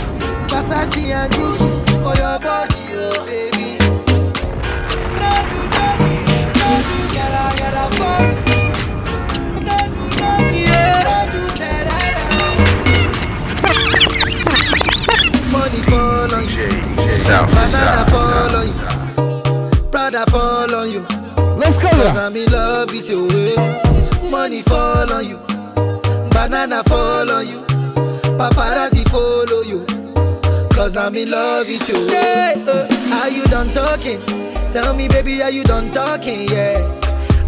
Versace and Gucci for your body, oh baby. No do, no do, no do, gotta for me. No do, no yeah. No do, that, Money fall on you. Banana fall on you. Prada fall on you. Cause I'm in love with you. eh. Money fall on you. Banana fall on you. Paparazzi follow you. Cause I'm in love with you. Yeah, uh, are you done talking? Tell me, baby, are you done talking? Yeah.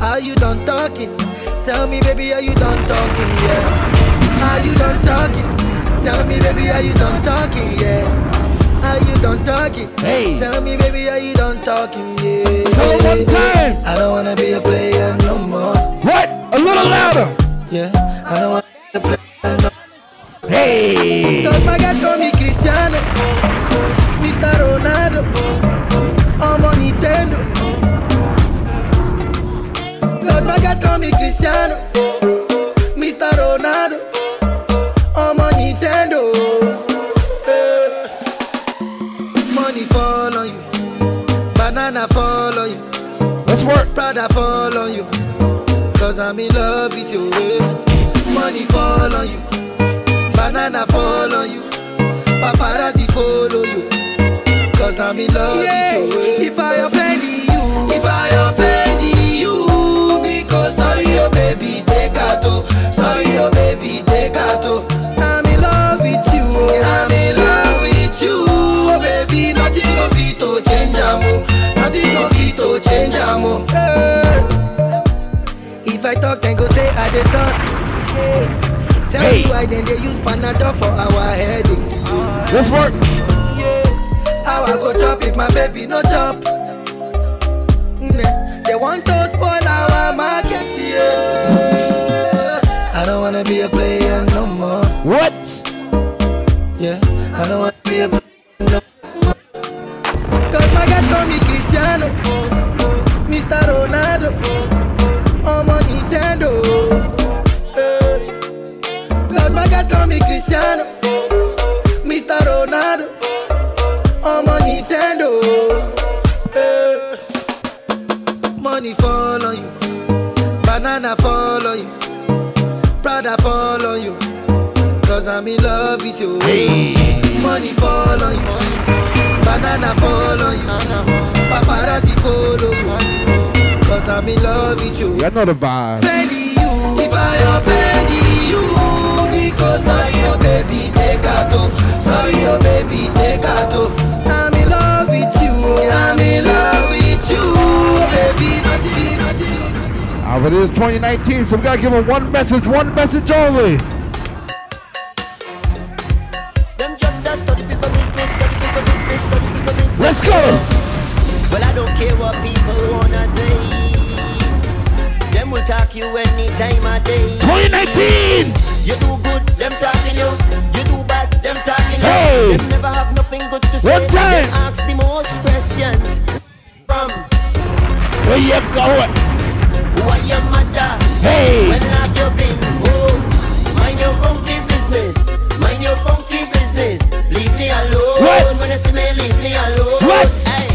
Are you done talking? Tell me, baby, are you done talking? Yeah. Are you done talking? Tell me, baby, are you done talking? Yeah. Are you done talking? Hey. Tell me, baby, are you done talking? Yeah. One time. I don't wanna be a player no more. What? A little louder. Yeah. I don't wanna be a player no Hey. Cause my guys call me Cristiano, Mr. Ronaldo, I'm on Nintendo. My guys call me Cristiano, Mr. Ronaldo, I'm Nintendo. Eh. Money fall on you, banana fall. Let's work. Prada fall on you, cause I'm in love with you. eh. Money fall on you. Banana fall on you. Paparazzi follow you. Cause I'm in love with you. If I offend you, if I offend you, because sorry, oh baby, take out. Sorry, oh baby, take out. I'm in love with you. oh. I'm in love with you. Oh baby, nothing of it to change amo. Nothing of it to change amo. Eh. If I talk, then go say I did talk. Yeah. Tell Hey. me why then they use Panadol for our headache. Let's work. Yeah. How I go chop if my baby no chop? They want to spoil our market, yeah. I don't wanna be a player no more. What? Yeah, I don't wanna be a player Cristiano, Mr. Ronaldo, on Nintendo. Eh. My guys call me Cristiano, Mr. Ronaldo, on Nintendo. Eh. Money fall on you, banana fall on you, Prada fall on you. Cause I'm in love with you. Money fall on you, banana fall on you, paparazzi follow. Cause I'm in love with you. Y'all know the vibe. Offend you, if I offend you, because sorry, oh baby, take out. oh. Sorry, oh baby, take out. oh. I'm in love with you. I'm in love with you, baby, nothing, nothing. Ah, but it is 2019, so we gotta give them one message, one message only. A. Let's go. Well, I don't care what people wanna say. Them will talk you any time of day. 2019. You do good, them talking you. You do bad, them talking Hey. you. Them never have nothing good to say. One time. Them ask the most questions. From Where you going? who are your mother? Hey. When last you been home? Mind your funky business. Mind your funky business. Leave me alone. What? When you see me, leave me alone. What? Hey.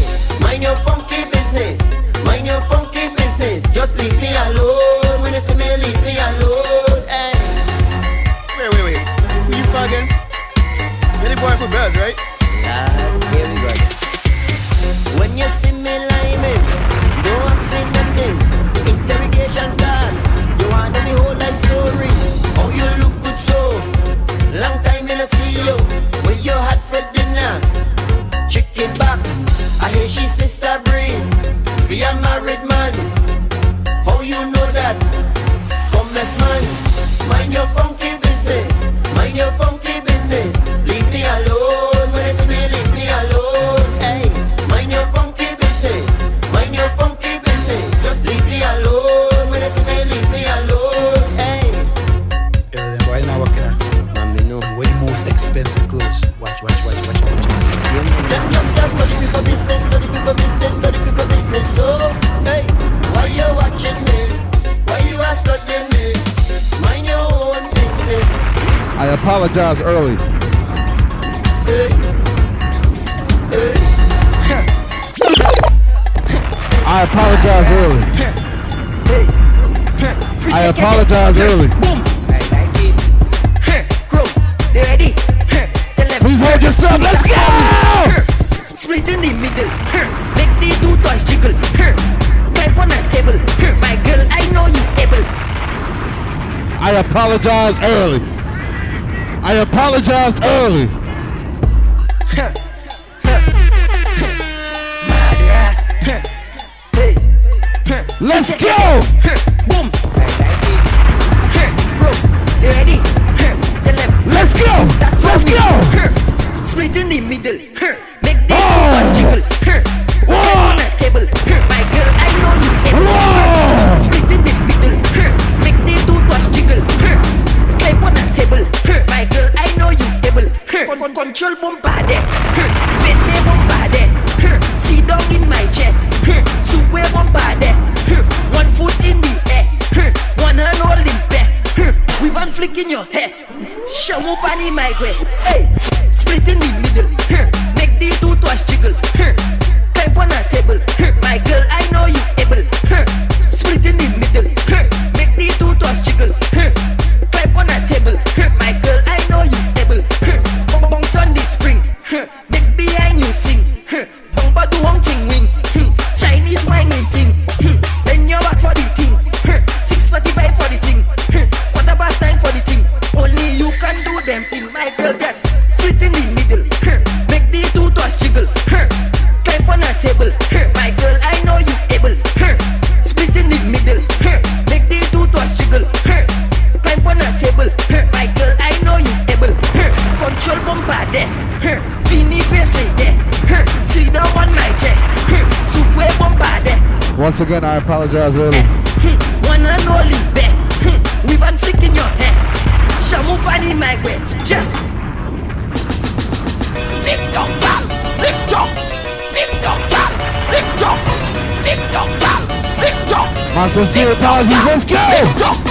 Mind your funky business. Mind your funky business. Just leave me alone. When you see me, leave me alone. Hey. Wait, wait, wait. Who you fucking? You're boy for birds, right? Yeah, apologize early. I apologize early. I apologize early. Please hold yourself. Let's go! Split in the middle. Make the two toys jiggle. Climb on a table. My girl, I know you able. I apologize early. I apologized early. Let's go! Boom. Ready? Let's go! Let's go! Split in the middle. Make the toys jiggle. Climb oh. on a table. My girl, I know you able. Control bombade. Vese bombade. Sit down in my chair. Super bombade. One foot in the air. One hand holding back. With one flick in your hair. Show up on mic way. Hey, split in the middle. Make the two toys jiggle. Climb on a table. Once again, I apologize early. One and only back. With one flick in your hair. Shamu pani my way. Just tick tock. Tick tock. Tick tock. Tick tock. Tick tock. Tick tock. My sincere apologies. Let's go!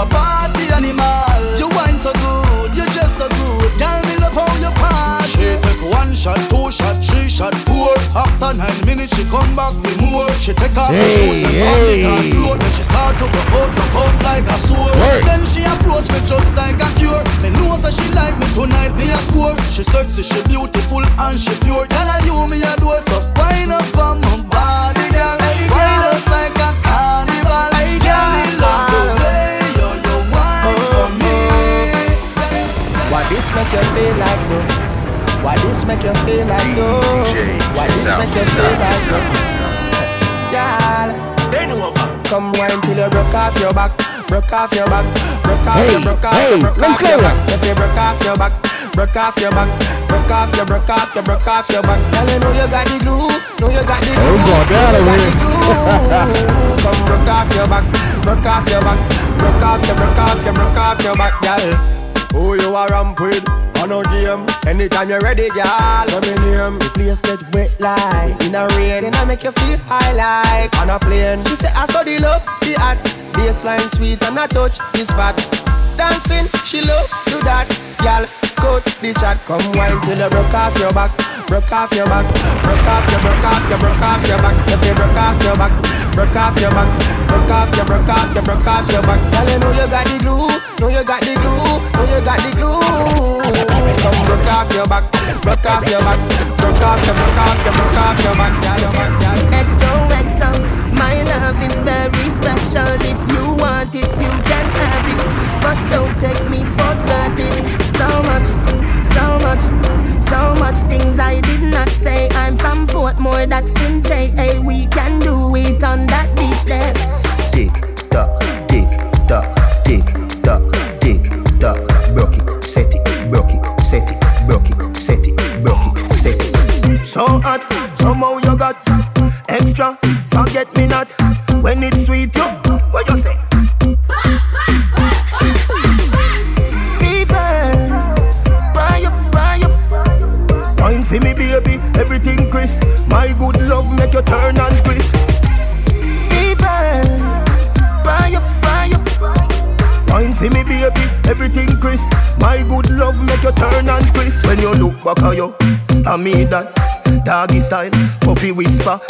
a party animal. You wine so good, you just so good. Girl, me love how you party. She take one shot, two shot, three shot, four. After nine minutes, she come back with more. She take off hey, her shoes and hey. on the floor. Then she start to go out, go out like a sword. Work. Then she approach me just like a cure. Me know that she like me tonight, me a score. She sexy, she beautiful and she pure. Girl, I you me a door, so wind up on my body, girl. Hey, girl. this make you feel like though? Why this make you feel like though? Why this make you feel like though? Y'all, bend over. Come wine till you broke off your back, broke off your back, broke off hey, your broke off hey, broke let's off go. your back. If you broke off your back, broke off your back, broke off your broke off your broke off your back. Girl, you know you got the glue, know you got the glue. Oh, God, that away. Come broke off your back, broke off your back, broke off your broke off your broke off your back, girl. Who you a ramp with? On a game. Anytime you're ready, girl. Say me name. The place get wet like in a rain, then I make you feel high like on a plane. She say I saw the love, the hot baseline sweet and I touch the spot. Dancing, she love do that, girl. Cut the chat, come wine till you broke off your back, broke off your back, broke off your, broke off your, broke off your back. If you broke off your back, broke off your back, broke off your, broke off your, broke off your back. Girl, you know you got the glue, know you got the glue, know you got the glue. Come broke off your back, broke off your back, broke off your, broke off your, broke off your back, girl, your back. XOXO, my love is very special. If you want it, you can have it. But don't take me for granted. So much, so much, so much things I did not say. I'm from Portmore, that's in JA. We can do it on that beach there. Tick tock, tick tock, tick tock, tick tock. Broke it, set it, broke it, set it, broke it, set it, broke it, set it. So hot, somehow you got extra. Forget me not when it's sweet. You, what you say? For me, baby. Everything crisp. My good love make you turn and crisp. Fever, buy up, buy up. Wine for me, baby. Everything crisp. My good love make you turn and crisp. When you look back at you, I mean that. Doggy style, puppy whisper.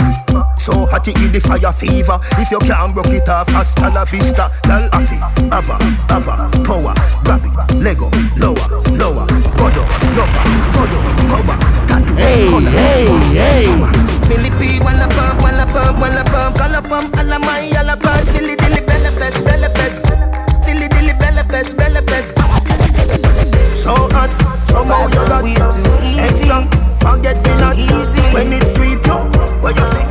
So hot it the fire fever. If you can't broke it off, hasta la vista. Girl, afi, ava, ava, power, grab it, Lego, lower, lower, godo, lover, godo, cover, tattoo, Hey, color, hey, hey. Millie P, wanna pump, wanna pump, wanna pump, color pump, alla my yellow card, Philly dilly bella best, bella best, Philly dilly bella best, bella best. So hot, somehow you got extra. Forget me not easy when it's sweet. You, what you say?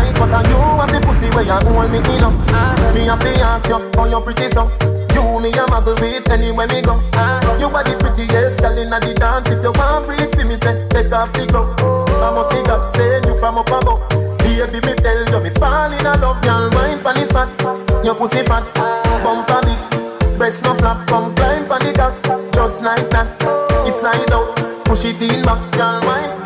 Tight But are you have the pussy where you hold me in up Me a fi ask you how you pretty so. You me a muggle with anywhere me go. You are the prettiest girl inna the dance. If you want breathe for me say take off the glove I must see God send you from up above. Baby me tell you me fall in a love Girl wine pon the spot. Your pussy fat Bumper big Breast no flap Come climb pon the cock Just like that It's slide out Push it in back Girl wine